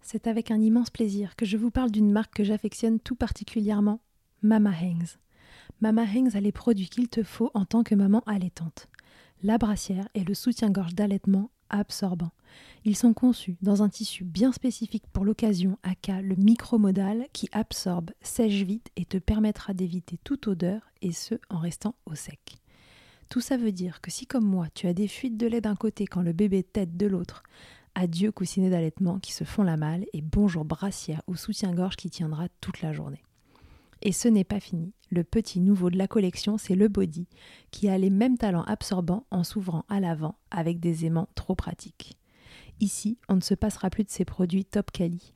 C'est avec un immense plaisir que je vous parle d'une marque que j'affectionne tout particulièrement, Mama Hangs. Mama Hangs a les produits qu'il te faut en tant que maman allaitante. La brassière et le soutien-gorge d'allaitement absorbant. Ils sont conçus dans un tissu bien spécifique pour l'occasion, aka le micromodal, qui absorbe, sèche vite et te permettra d'éviter toute odeur, et ce en restant au sec. Tout ça veut dire que si comme moi tu as des fuites de lait d'un côté quand le bébé tète de l'autre, adieu coussinet d'allaitement qui se font la malle et bonjour brassière ou soutien-gorge qui tiendra toute la journée. Et ce n'est pas fini. Le petit nouveau de la collection, c'est le body, qui a les mêmes talents absorbants en s'ouvrant à l'avant avec des aimants trop pratiques. Ici, on ne se passera plus de ces produits top quali,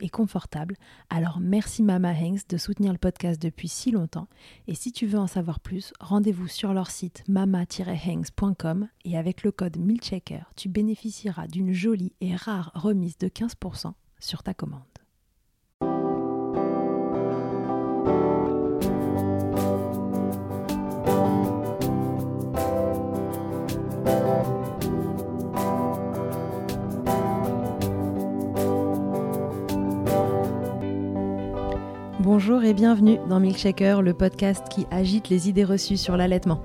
et confortables. Alors merci Mama Hanks de soutenir le podcast depuis si longtemps. Et si tu veux en savoir plus, rendez-vous sur leur site mama-hanks.com et avec le code MILCHECKER, tu bénéficieras d'une jolie et rare remise de 15% sur ta commande. Bonjour et bienvenue dans Milkshaker, le podcast qui agite les idées reçues sur l'allaitement.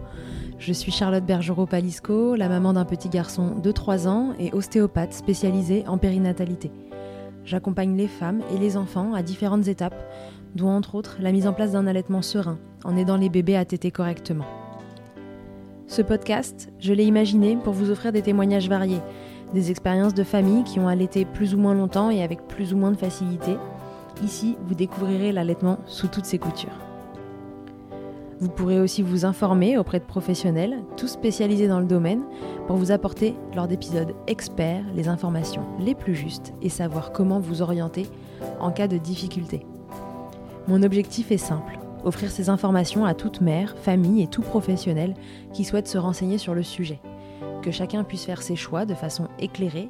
Je suis Charlotte Bergerot-Palisco, la maman d'un petit garçon de 3 ans et ostéopathe spécialisée en périnatalité. J'accompagne les femmes et les enfants à différentes étapes, dont entre autres la mise en place d'un allaitement serein, en aidant les bébés à téter correctement. Ce podcast, je l'ai imaginé pour vous offrir des témoignages variés, des expériences de familles qui ont allaité plus ou moins longtemps et avec plus ou moins de facilité, Ici, vous découvrirez l'allaitement sous toutes ses coutures. Vous pourrez aussi vous informer auprès de professionnels, tous spécialisés dans le domaine, pour vous apporter, lors d'épisodes experts, les informations les plus justes et savoir comment vous orienter en cas de difficulté. Mon objectif est simple, offrir ces informations à toute mère, famille et tout professionnel qui souhaite se renseigner sur le sujet. Que chacun puisse faire ses choix de façon éclairée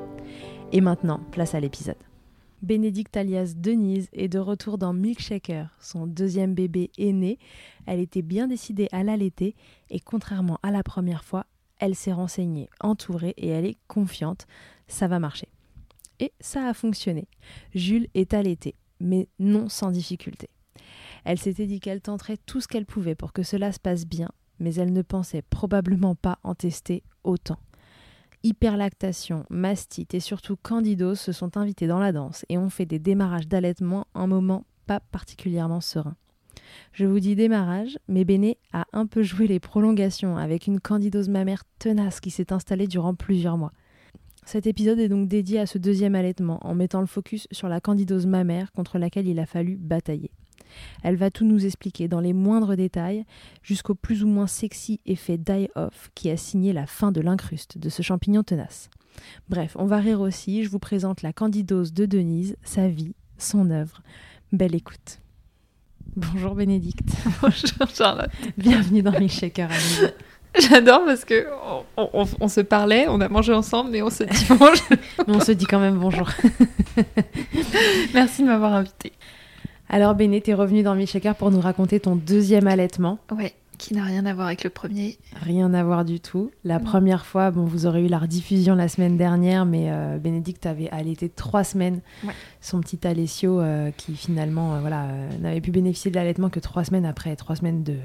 Et maintenant, place à l'épisode. Bénédicte alias Denise est de retour dans Milkshaker. Son deuxième bébé est né. Elle était bien décidée à l'allaiter et contrairement à la première fois, elle s'est renseignée, entourée et elle est confiante. Ça va marcher. Et ça a fonctionné. Jules est allaité, mais non sans difficulté. Elle s'était dit qu'elle tenterait tout ce qu'elle pouvait pour que cela se passe bien, mais elle ne pensait probablement pas en tester autant hyperlactation, mastite et surtout candidose se sont invités dans la danse et ont fait des démarrages d'allaitement un moment pas particulièrement serein. Je vous dis démarrage, mais Béné a un peu joué les prolongations avec une candidose mammaire tenace qui s'est installée durant plusieurs mois. Cet épisode est donc dédié à ce deuxième allaitement en mettant le focus sur la candidose mammaire contre laquelle il a fallu batailler. Elle va tout nous expliquer dans les moindres détails, jusqu'au plus ou moins sexy effet die-off qui a signé la fin de l'incruste de ce champignon tenace. Bref, on va rire aussi, je vous présente la candidose de Denise, sa vie, son œuvre. Belle écoute. Bonjour Bénédicte. Bonjour Charlotte. Bienvenue dans Milkshaker J'adore parce que on, se parlait, on a mangé ensemble, mais on se dit bonjour. mais on se dit quand même bonjour. Merci de m'avoir invitée. Alors Béné, t'es revenue dans Milkshaker pour nous raconter ton deuxième allaitement. Ouais, qui n'a rien à voir avec le premier. Rien à voir du tout. La première fois, bon, vous aurez eu la rediffusion la semaine dernière, mais euh, Bénédicte avait allaité trois semaines son petit Alessio euh, qui finalement euh, voilà, n'avait pu bénéficier de l'allaitement que trois semaines après trois semaines de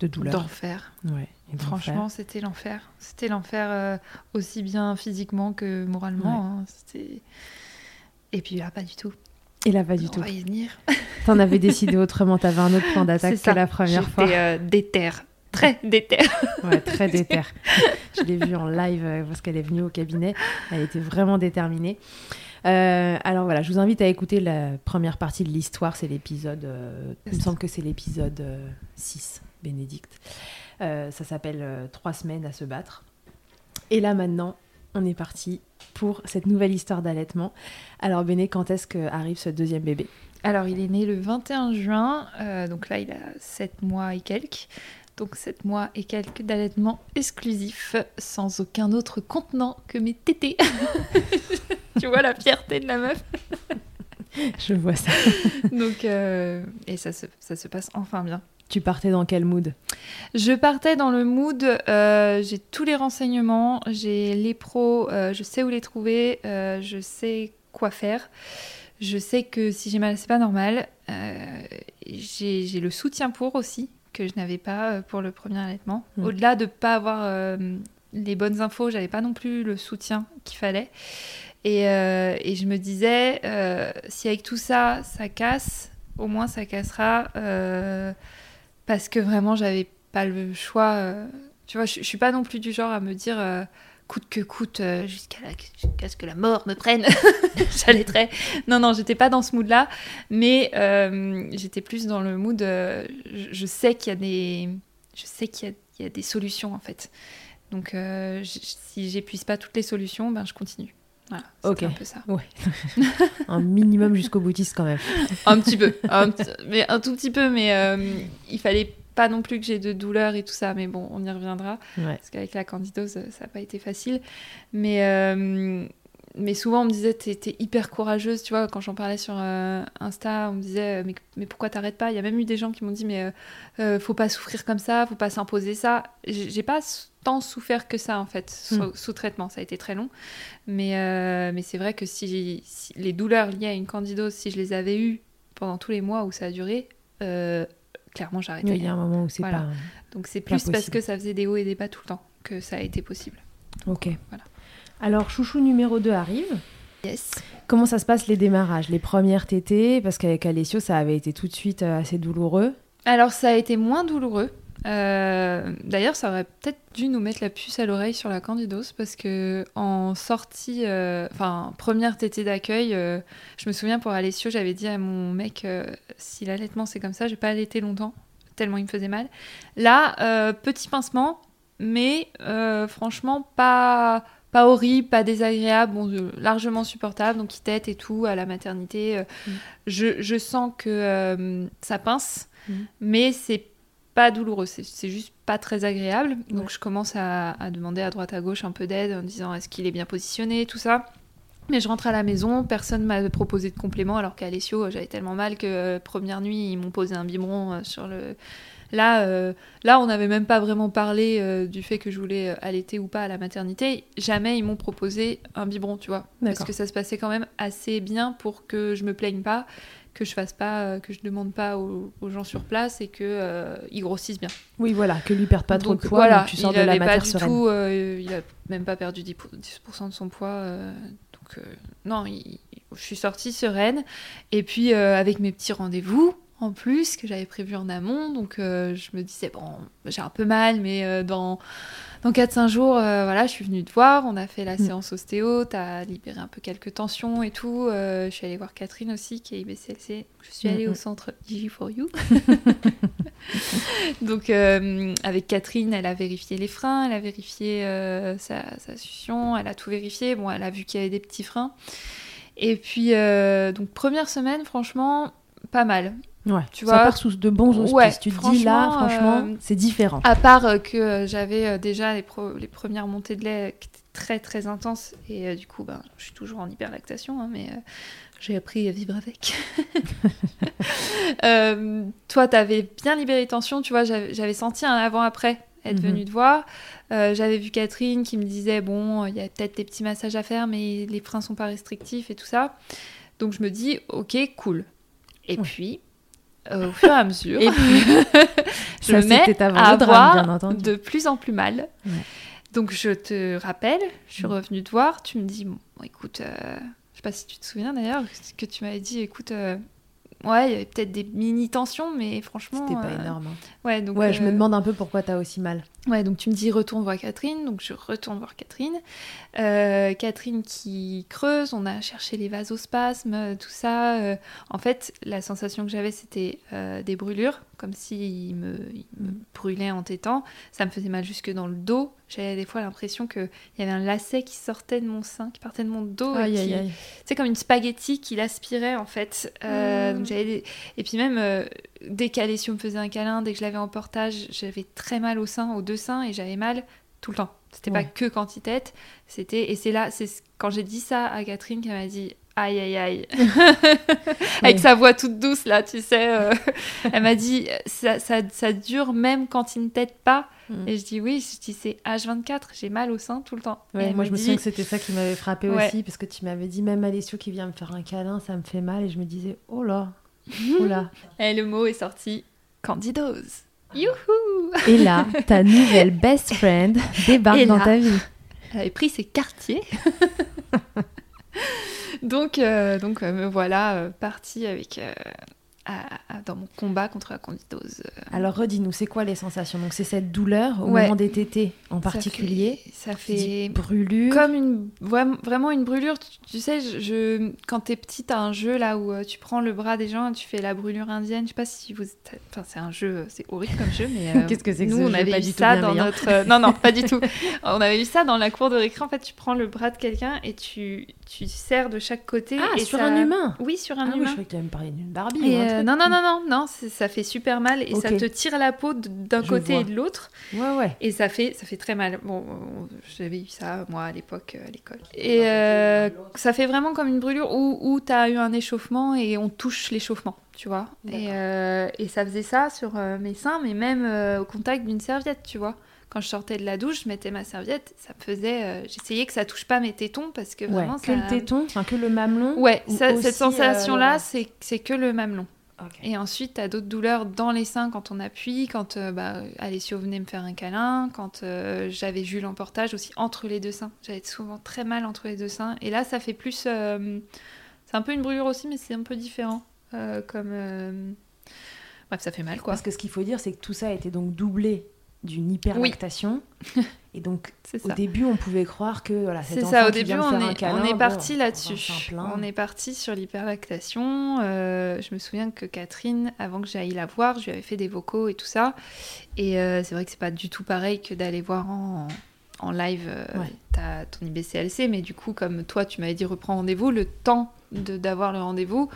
de douleur. D'enfer. Ouais. Franchement, c'était l'enfer. C'était l'enfer aussi bien physiquement que moralement. hein. C'était... Et puis là, pas du tout. Et là, pas du On tout. va y venir. T'en avais décidé autrement, t'avais un autre plan d'attaque que la première fois. euh, déter. Très déter. Ouais, très déter. Je l'ai vue en live euh, parce qu'elle est venue au cabinet. Elle était vraiment déterminée. Euh, alors voilà, je vous invite à écouter la première partie de l'histoire. C'est l'épisode, euh, il me semble que c'est l'épisode euh, 6, Bénédicte. Ça s'appelle Trois semaines à se battre. Et là maintenant, on est parti pour cette nouvelle histoire d'allaitement. Alors Béné, quand est-ce que arrive ce deuxième bébé? Alors, il est né le 21 juin. euh, donc là, il a 7 mois et quelques. Donc 7 mois et quelques d'allaitement exclusif, sans aucun autre contenant que mes tétés. tu vois la fierté de la meuf? Je vois ça. Donc, euh, et ça se, ça se passe enfin bien. Tu partais dans quel mood? Je partais dans le mood, euh, j'ai tous les renseignements, j'ai les pros, euh, je sais où les trouver, euh, je sais quoi faire. Je sais que si j'ai mal, c'est pas normal. J'ai le soutien pour aussi, que je n'avais pas pour le premier allaitement. Mm. Au-delà de pas avoir les bonnes infos, j'avais pas non plus le soutien qu'il fallait. Et, et je me disais, si avec tout ça, ça casse, au moins ça cassera. Parce que vraiment, j'avais pas le choix. euh, tu vois, je, suis pas non plus du genre à me dire euh, coûte que coûte euh, jusqu'à ce que la mort me prenne. J'allaiterai. Non, non, j'étais pas dans ce mood-là, mais j'étais plus dans le mood. je, sais qu'il y a des, je sais qu'il y a, des solutions en fait. Donc, si j'épuise pas toutes les solutions, ben je continue. Voilà, c'était Ok. un peu ça. Un minimum jusqu'au boutiste quand même. Un petit peu, un, mais un tout petit peu, mais euh, il fallait pas non plus que j'ai de douleur et tout ça, mais bon, on y reviendra. Ouais. Parce qu'avec la candidose, ça n'a pas été facile. Mais, euh, mais souvent, on me disait, t'es hyper courageuse. Tu vois, quand j'en parlais sur euh, Insta, on me disait, mais, mais pourquoi t'arrêtes pas? Il y a même eu des gens qui m'ont dit, mais euh, euh, faut pas souffrir comme ça, faut pas s'imposer ça. J'ai pas tant souffert que ça, en fait, sous, Hmm. sous traitement. Ça a été très long. Mais, euh, mais c'est vrai que si, si les douleurs liées à une candidose, si je les avais eues pendant tous les mois où ça a duré, euh, clairement, j'arrêtais. Il y a un moment où c'est Voilà. pas. Donc c'est plus parce que ça faisait des hauts et des bas tout le temps que ça a été possible. Ok. Voilà. Alors, chouchou numéro 2 arrive. Yes. Comment ça se passe les démarrages Les premières tétées? Parce qu'avec Alessio, ça avait été tout de suite euh, assez douloureux. Alors ça a été moins douloureux. Euh, D'ailleurs, ça aurait peut-être dû nous mettre la puce à l'oreille sur la candidose parce que en sortie, euh, enfin première tétée d'accueil, euh, je me souviens pour Alessio, j'avais dit à mon mec euh, si l'allaitement c'est comme ça, je vais pas allaiter longtemps tellement il me faisait mal. Là, euh, petit pincement, mais euh, franchement pas pas horrible, pas désagréable, bon, euh, largement supportable, donc il tète et tout à la maternité. euh, Mm. je, je sens que euh, ça pince, Mm. mais c'est pas douloureux, c'est juste pas très agréable. Donc Ouais. je commence à, à demander à droite à gauche un peu d'aide en disant est-ce qu'il est bien positionné, tout ça. Mais je rentre à la maison, personne m'a proposé de complément alors qu'à Alessio j'avais tellement mal que première nuit ils m'ont posé un biberon sur le. Là, euh, là on n'avait même pas vraiment parlé euh, du fait que je voulais euh, allaiter ou pas à la maternité. Jamais ils m'ont proposé un biberon, tu vois. Parce que ça se passait quand même assez bien pour que je me plaigne pas, que je fasse pas, que je demande pas aux, aux gens sur place et que euh, ils grossissent bien. Oui, voilà, que lui perde pas trop Donc, de poids, voilà, tu sors il de la pas du sereine. tout, il a même pas perdu 10%, pour- 10% de son poids. donc, non, il- je suis sortie sereine. Et puis, euh, avec mes petits rendez-vous, en plus, que j'avais prévu en amont. Donc, euh, je me disais, bon, j'ai un peu mal, mais euh, dans, dans 4-5 jours, euh, voilà, je suis venue te voir. On a fait la Mm. séance ostéo, t'as libéré un peu quelques tensions et tout. Je suis allée voir Catherine aussi, qui est IBCLC. Je suis allée Mm, au mm. centre IG4U. Donc avec Catherine, elle a vérifié les freins, elle a vérifié sa, sa succion, elle a tout vérifié. Bon, elle a vu qu'il y avait des petits freins. Et puis donc première semaine, franchement, pas mal. Ouais, Tu ça vois, part sous de bons auspices. ouais, tu te dis là, franchement, euh, c'est différent. À part euh, que euh, j'avais déjà les, pro- les premières montées de lait qui étaient très très intenses et euh, du coup, ben, je suis toujours en hyperlactation, hein, mais euh, j'ai appris à vivre avec. Toi, t'avais bien libéré les tensions, tu vois, j'avais senti un avant-après être Mhm. venue te voir. J'avais vu Catherine qui me disait, bon, il y a peut-être des petits massages à faire, mais les freins sont pas restrictifs et tout ça. Donc je me dis, ok, cool. Et puis, au fur et à mesure, Et puis, je me mets à drame, avoir de plus en plus mal. Ouais. Donc je te rappelle, je suis Mm. revenue te voir, tu me dis, bon, écoute, euh, je sais pas si tu te souviens d'ailleurs, que tu m'avais dit, écoute, euh, ouais, il y avait peut-être des mini-tensions, mais franchement... c'était pas euh, énorme. hein. Ouais, donc, Ouais, je me euh, demande un peu pourquoi t'as aussi mal. Ouais, donc tu me dis retourne voir Catherine, donc je retourne voir Catherine. Euh, Catherine qui creuse, on a cherché les vasospasmes, tout ça. en fait, la sensation que j'avais, c'était des brûlures, comme s'il me, il me brûlait en tétant. Ça me faisait mal jusque dans le dos. J'avais des fois l'impression qu'il y avait un lacet qui sortait de mon sein, qui partait de mon dos. c'est comme une spaghetti qui l'aspirait en fait. Euh, Mm. donc des- Et puis même, euh, dès qu'Alessio me faisait un câlin, dès que je l'avais en portage, j'avais très mal au sein, aux deux seins, et j'avais mal tout le temps. C'était pas Ouais. que quand il tête, c'était... Et c'est là, c'est ce- quand j'ai dit ça à Catherine qu'elle m'a dit... Aïe aïe aïe. Avec Oui. sa voix toute douce là, tu sais. euh, elle m'a dit ça, ça, ça dure même quand il ne tête pas. Mm. Et je dis oui, je dis c'est H24, j'ai mal au sein tout le temps. Ouais, moi je me dit, souviens que c'était ça qui m'avait frappé Ouais. aussi, parce que tu m'avais dit même Alessio qui vient me faire un câlin, ça me fait mal, et je me disais oh là, oh là. Et le mot est sorti candidose. Youhou Et là, ta nouvelle best friend débarque dans ta vie. Elle avait pris ses quartiers. donc, euh, donc euh, me voilà euh, partie avec, euh, à- à- dans mon combat contre la candidose. Euh, Alors redis-nous, c'est quoi les sensations? Donc c'est cette douleur au Ouais. moment des tétés en ça particulier. fait- Ça fait, brûlure. comme une vraiment une brûlure. Tu, tu sais, je, je- quand t'es petite, t'as un jeu là où euh, tu prends le bras des gens et tu fais la brûlure indienne. Je sais pas si vous, enfin c'est un jeu, c'est horrible comme jeu, mais euh, Qu'est-ce que c'est que nous ce on jeu? avait pas eu du ça dans notre, non non pas du tout. On avait eu ça dans la cour de récré. En fait, tu prends le bras de quelqu'un et tu tu serres de chaque côté. Ah, et sur ça- un humain Oui, sur un Ah oui, je humain. croyais que tu me parler d'une Barbie. Et euh, non, non, non, non, non, ça fait super mal et ça te tire la peau d'un côté vois. et de l'autre Ouais, ouais. et ça fait, ça fait très mal. Bon, euh, j'avais eu ça moi à l'époque euh, à l'école. Et euh, ça fait vraiment comme une brûlure où, où tu as eu un échauffement et on touche l'échauffement, tu vois. Et, euh, et ça faisait ça sur euh, mes seins, mais même euh, au contact d'une serviette, tu vois. Quand je sortais de la douche, je mettais ma serviette, ça me faisait. euh, J'essayais que ça touche pas mes tétons parce que Ouais, vraiment que ça. le téton, enfin que le mamelon. Ouais, ou ça- aussi, cette euh, sensation-là, c'est c'est que le mamelon. Et ensuite, tu as d'autres douleurs dans les seins quand on appuie, quand euh, bah, Alessio venait me faire un câlin, quand euh, j'avais Jules en portage aussi entre les deux seins. J'avais souvent très mal entre les deux seins. Et là, ça fait plus. euh, c'est un peu une brûlure aussi, mais c'est un peu différent. euh, comme. Bref, ça fait mal quoi. Parce que ce qu'il faut dire, c'est que tout ça a été donc doublé d'une hyperlactation. Et donc, au début, on pouvait croire que voilà, C'est ça, au début, on est, câlin, on est parti là-dessus. On est parti sur l'hyperlactation. Euh, je me souviens que Catherine, avant que j'aille la voir, je lui avais fait des vocaux et tout ça. Et euh, c'est vrai que c'est pas du tout pareil que d'aller voir en, en live euh, Ouais. ton IBCLC. Mais du coup, comme toi, tu m'avais dit reprends rendez-vous, le temps de- d'avoir le rendez-vous,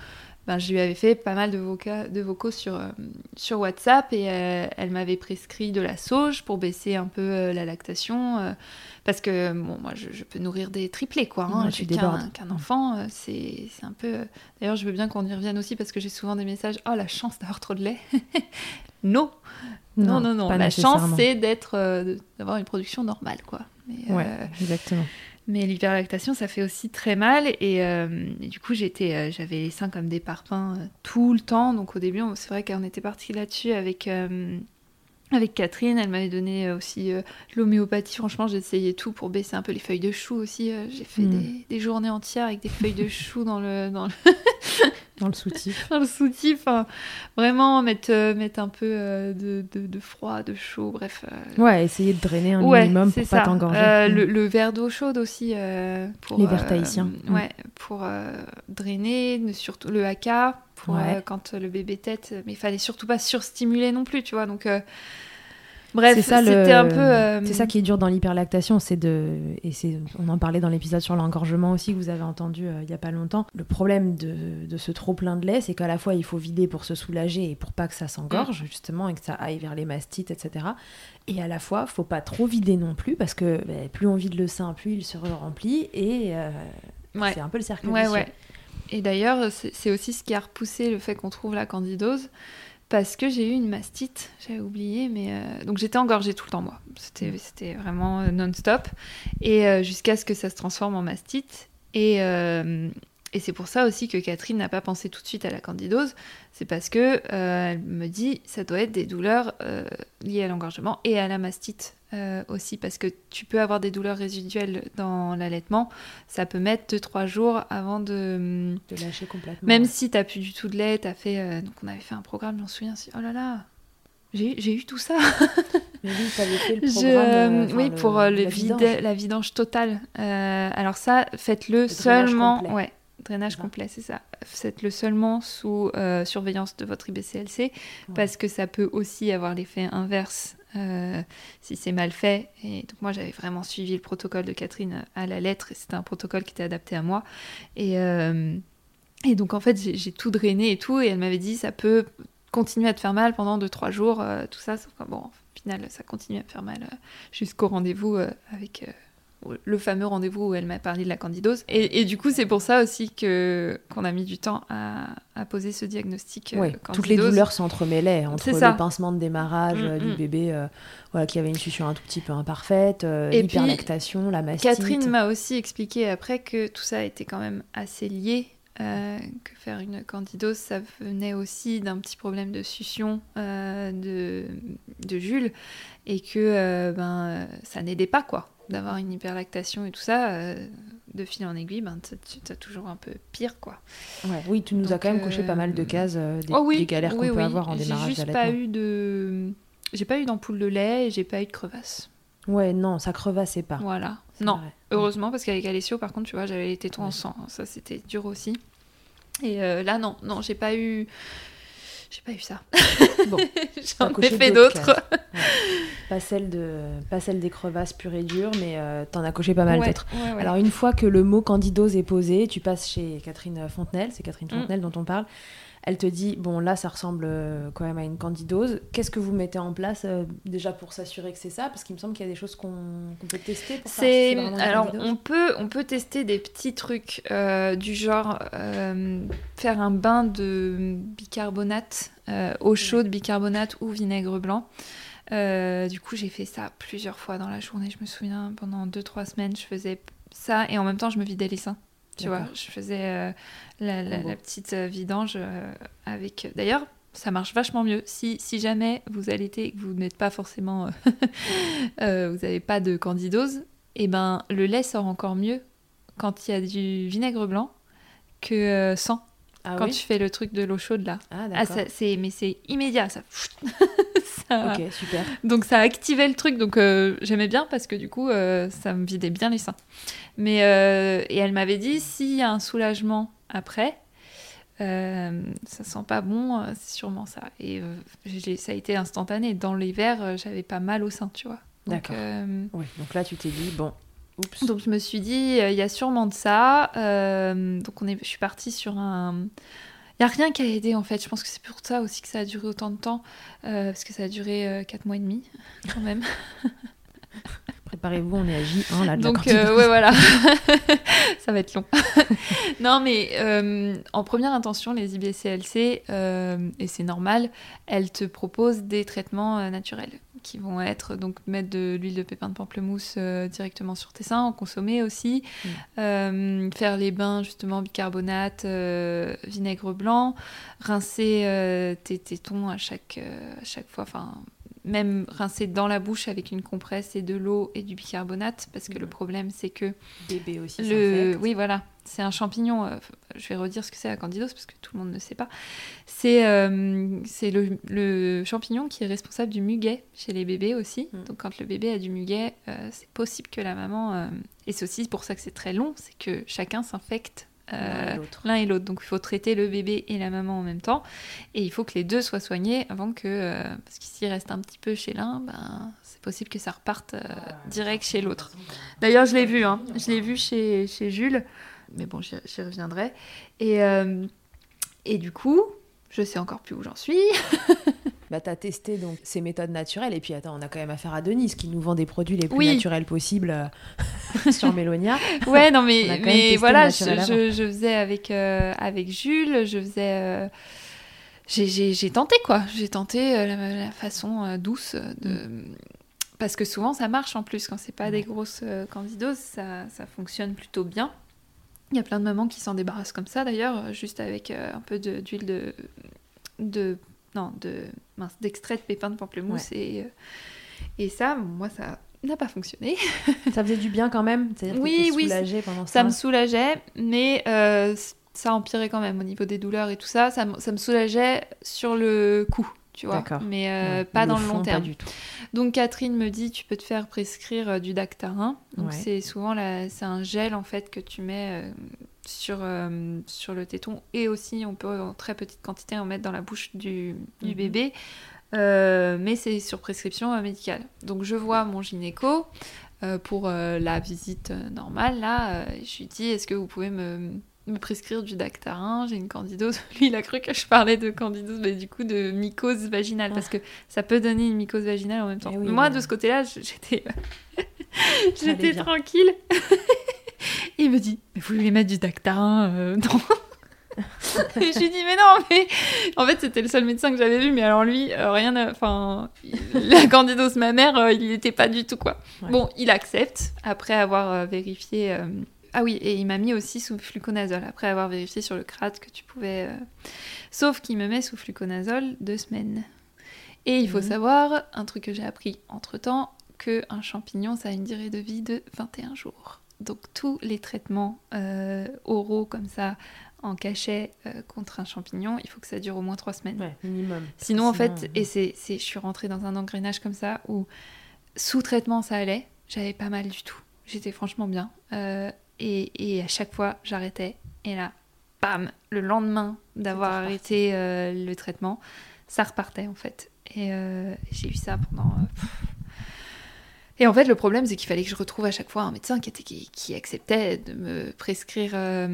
ben, je lui avais fait pas mal de, voca- de vocaux sur, euh, sur WhatsApp et euh, elle m'avait prescrit de la sauge pour baisser un peu euh, la lactation. parce que bon, moi, je, je peux nourrir des triplés, quoi. hein. Tu J'ai qu'un enfant, c'est un peu. D'ailleurs, je veux bien qu'on y revienne aussi parce que j'ai souvent des messages. Oh, la chance d'avoir trop de lait. non. non, non, non. La chance, c'est d'être, d'avoir une production normale, quoi. Mais, Ouais, exactement. Mais l'hyperlactation, ça fait aussi très mal. Et, euh, du coup, j'étais, euh, j'avais les seins comme des parpaings euh, tout le temps. Donc au début, c'est vrai qu'on était parti là-dessus avec, avec Catherine. Elle m'avait donné euh, aussi euh, l'homéopathie. Franchement, j'ai essayé tout pour baisser un peu les feuilles de chou aussi. Euh, j'ai fait Mm. des, des journées entières avec des feuilles de chou dans le, dans le, Dans le soutif. dans le soutif. Enfin, vraiment mettre, euh, mettre un peu de, de, de froid, de chaud, bref. Ouais, essayer de drainer un Ouais, minimum pour pas ça. t'engorger. Euh, Mm. le, le verre d'eau chaude aussi pour Les euh, verres tahitiens. Mm. ouais, pour drainer, ne- surtout le haka pour Ouais. euh, quand le bébé tête, mais il fallait surtout pas surstimuler non plus, tu vois. Donc euh, bref, c'est ça le- c'était un peu. euh, C'est ça qui est dur dans l'hyperlactation, c'est de et on en parlait dans l'épisode sur l'engorgement aussi que vous avez entendu euh, il y a pas longtemps. Le problème de, de ce trop plein de lait, c'est qu'à la fois il faut vider pour se soulager et pour pas que ça Mm. s'engorge justement et que ça aille vers les mastites, etc. Et à la fois, faut pas trop vider non plus parce que ben, plus on vide le sein, plus il se remplit et euh, ouais. c'est un peu le cercle Ouais, vicieux. ouais. Et d'ailleurs, c'est aussi ce qui a repoussé le fait qu'on trouve la candidose. Parce que j'ai eu une mastite, j'avais oublié, mais euh, donc j'étais engorgée tout le temps moi. C'était c'était vraiment euh, non-stop et euh, jusqu'à ce que ça se transforme en mastite. Et, euh, et c'est pour ça aussi que Catherine n'a pas pensé tout de suite à la candidose. C'est parce que euh, elle me dit ça doit être des douleurs euh, liées à l'engorgement et à la mastite euh, aussi parce que tu peux avoir des douleurs résiduelles dans l'allaitement. Ça peut mettre 2-3 jours avant de, de lâcher complètement. Même si tu n'as plus du tout de lait, as fait donc on avait fait un programme, j'en souviens. Oh là là, j'ai eu tout ça. Mais oui, fait le programme. oui, pour le, vide, la vidange totale. alors ça, faites-le seulement. Ouais, Drainage complet, c'est ça. Faites-le seulement sous euh, surveillance de votre IBCLC parce que ça peut aussi avoir l'effet inverse euh, si c'est mal fait. Et donc moi j'avais vraiment suivi le protocole de Catherine à la lettre et c'était un protocole qui était adapté à moi. Et, euh, et donc en fait j'ai tout drainé et tout et elle m'avait dit ça peut continuer à te faire mal pendant 2-3 jours, tout ça. bon, au final ça continue à me faire mal jusqu'au rendez-vous avec le fameux rendez-vous où elle m'a parlé de la candidose. Et, du coup, c'est pour ça aussi que qu'on a mis du temps à, poser ce diagnostic. Euh, oui, toutes les douleurs s'entremêlaient entre le pincement de démarrage mm, euh, du mm. bébé, euh, voilà, qui avait une suture un tout petit peu imparfaite, l'hyperlactation, la mastite. Catherine m'a aussi expliqué après que tout ça était quand même assez lié. que faire une candidose, ça venait aussi d'un petit problème de succion de, de Jules et que ben, ça n'aidait pas quoi d'avoir une hyperlactation et tout ça, euh, de fil en aiguille, ben, tu as toujours un peu pire, quoi. Ouais, oui, tu nous as quand même coché pas mal de euh, cases, euh, des, oh galères qu'on peut avoir en démarrage J'ai juste pas eu de... J'ai pas eu d'ampoule de lait et j'ai pas eu de crevasse. Ouais, non, ça crevassait pas. Voilà. Non, heureusement, parce qu'avec Alessio, par contre, tu vois, j'avais les tétons en sang. Ça, c'était dur aussi. Et là, non, non, j'ai pas eu... J'ai pas eu ça. Bon, j'en ai fait d'autres. Pas celle de, pas celle des crevasses pures et dures, mais euh, t'en as coché pas mal d'autres. Alors une fois que le mot candidose est posé, tu passes chez Catherine Fontenelle, c'est Catherine mm. Fontenelle dont on parle. Elle te dit bon là ça ressemble euh, quand même à une candidose. Qu'est-ce que vous mettez en place euh, déjà pour s'assurer que c'est ça? Parce qu'il me semble qu'il y a des choses qu'on peut tester. C'est alors on peut on peut tester des petits trucs euh, du genre faire un bain de bicarbonate, eau chaude bicarbonate ou vinaigre blanc. du coup, j'ai fait ça plusieurs fois dans la journée. Je me souviens, pendant 2-3 semaines, je faisais ça et en même temps, je me vidais les seins. Tu vois, je faisais euh, la, petite euh, vidange euh, avec. D'ailleurs, ça marche vachement mieux. Si, si jamais vous allaitez et que vous n'êtes pas forcément. vous n'avez pas de candidose, et eh ben le lait sort encore mieux quand il y a du vinaigre blanc que sans. Ah quand tu fais le truc de l'eau chaude là. Ah, ah c'est mais c'est immédiat ça. ça. Ok super. Donc ça activait le truc donc j'aimais bien parce que du coup ça me vidait bien les seins. Mais, euh, et elle m'avait dit, s'il y a un soulagement après, euh, ça sent pas bon, euh, c'est sûrement ça. Et ça a été instantané. Dans verres, j'avais pas mal au sein, tu vois. D'accord. Oui, donc là, tu t'es dit, bon, oups. Donc je me suis dit, il y a sûrement de ça. donc on est, je suis partie sur un... Il n'y a rien qui a aidé en fait. Je pense que c'est pour ça aussi que ça a duré autant de temps. parce que ça a duré 4 mois et demi quand même. Préparez-vous, on est à J1 là. De Donc, euh, ouais, voilà. ça va être long. non, mais euh, en première intention, les IBCLC, euh, et c'est normal, elles te proposent des traitements naturels qui vont être donc mettre de l'huile de pépin de pamplemousse directement sur tes seins, en consommer aussi, mm. faire les bains justement bicarbonate, vinaigre blanc, rincer tes tétons à chaque, à chaque fois, enfin même rincer dans la bouche avec une compresse et de l'eau et du bicarbonate parce que le problème c'est que bébé aussi le oui voilà c'est un champignon euh, je vais redire ce que c'est la candidose parce que tout le monde ne sait pas. C'est euh, c'est le, champignon qui est responsable du muguet chez les bébés aussi. Mm. donc quand le bébé a du muguet euh, c'est possible que la maman et c'est aussi pour ça que c'est très long c'est que chacun s'infecte euh, l'un et l'autre. Donc il faut traiter le bébé et la maman en même temps. Et il faut que les deux soient soignés avant que. Euh, parce qu'ici reste un petit peu chez l'un, ben, c'est possible que ça reparte euh, direct chez l'autre. D'ailleurs, je l'ai vu, hein. je l'ai vu chez, chez Jules. Mais bon, j'y reviendrai. Et, et du coup, je sais encore plus où j'en suis. bah, tu as testé donc ces méthodes naturelles. Et puis, attends, on a quand même affaire à Denise qui nous vend des produits les plus naturels possibles euh, sur Mélonia. Ouais, non, mais, mais voilà, je, je, faisais avec, euh, avec Jules, je faisais. Euh, j'ai tenté, quoi. J'ai tenté la, façon douce de. Mm. Parce que souvent, ça marche en plus. Quand c'est pas des grosses candidoses, ça, ça fonctionne plutôt bien. Il y a plein de mamans qui s'en débarrassent comme ça d'ailleurs, juste avec un peu d'huile de, de, non, de, d'extrait de pépins de pamplemousse et, et ça, moi ça n'a pas fonctionné. ça faisait du bien quand même Oui, oui. pendant ça. Ça me soulageait, mais euh, ça empirait quand même au niveau des douleurs et tout ça. Ça, ça me soulageait sur le coup, tu vois. Mais euh, pas dans le long terme. du tout. Donc Catherine me dit, tu peux te faire prescrire euh, du Dactarin. Donc c'est souvent c'est un gel en fait que tu mets sur, sur le téton et aussi on peut en très petite quantité en mettre dans la bouche du, du mhm. bébé euh, mais c'est sur prescription euh, médicale. Donc je vois mon gynéco euh, pour la visite normale, là, je lui dis est-ce que vous pouvez me, me prescrire du dactarin? J'ai une candidose. Lui, il a cru que je parlais de candidose, mais du coup de mycose vaginale, parce que ça peut donner une mycose vaginale en même temps. Eh Moi, de ce côté-là, j'étais, j'étais tranquille. Il me dit mais vous voulez mettre du dactarin Non. Et je lui dis mais non mais en fait c'était le seul médecin que j'avais vu mais alors lui euh, rien enfin la candidose mammaire euh, il n'était pas du tout quoi. Bon il accepte après avoir euh, vérifié ah oui et il m'a mis aussi sous fluconazole après avoir vérifié sur le crâne que tu pouvais sauf qu'il me met sous fluconazole deux semaines. Et il faut mhm. savoir un truc que j'ai appris entre temps que un champignon ça a une durée de vie de 21 jours donc tous les traitements oraux comme ça en cachet euh, contre un champignon, il faut que ça dure au moins trois semaines. Ouais, minimum. Sinon, en fait, et c'est, je suis rentrée dans un engrenage comme ça où sous traitement ça allait, j'avais pas mal du tout. J'étais franchement bien. Euh, et, et, à chaque fois, j'arrêtais. Et là, bam, le lendemain d'avoir arrêté euh, le traitement, ça repartait en fait. Et j'ai eu ça pendant. Et en fait, le problème, c'est qu'il fallait que je retrouve à chaque fois un médecin qui, était, qui, acceptait de me prescrire euh,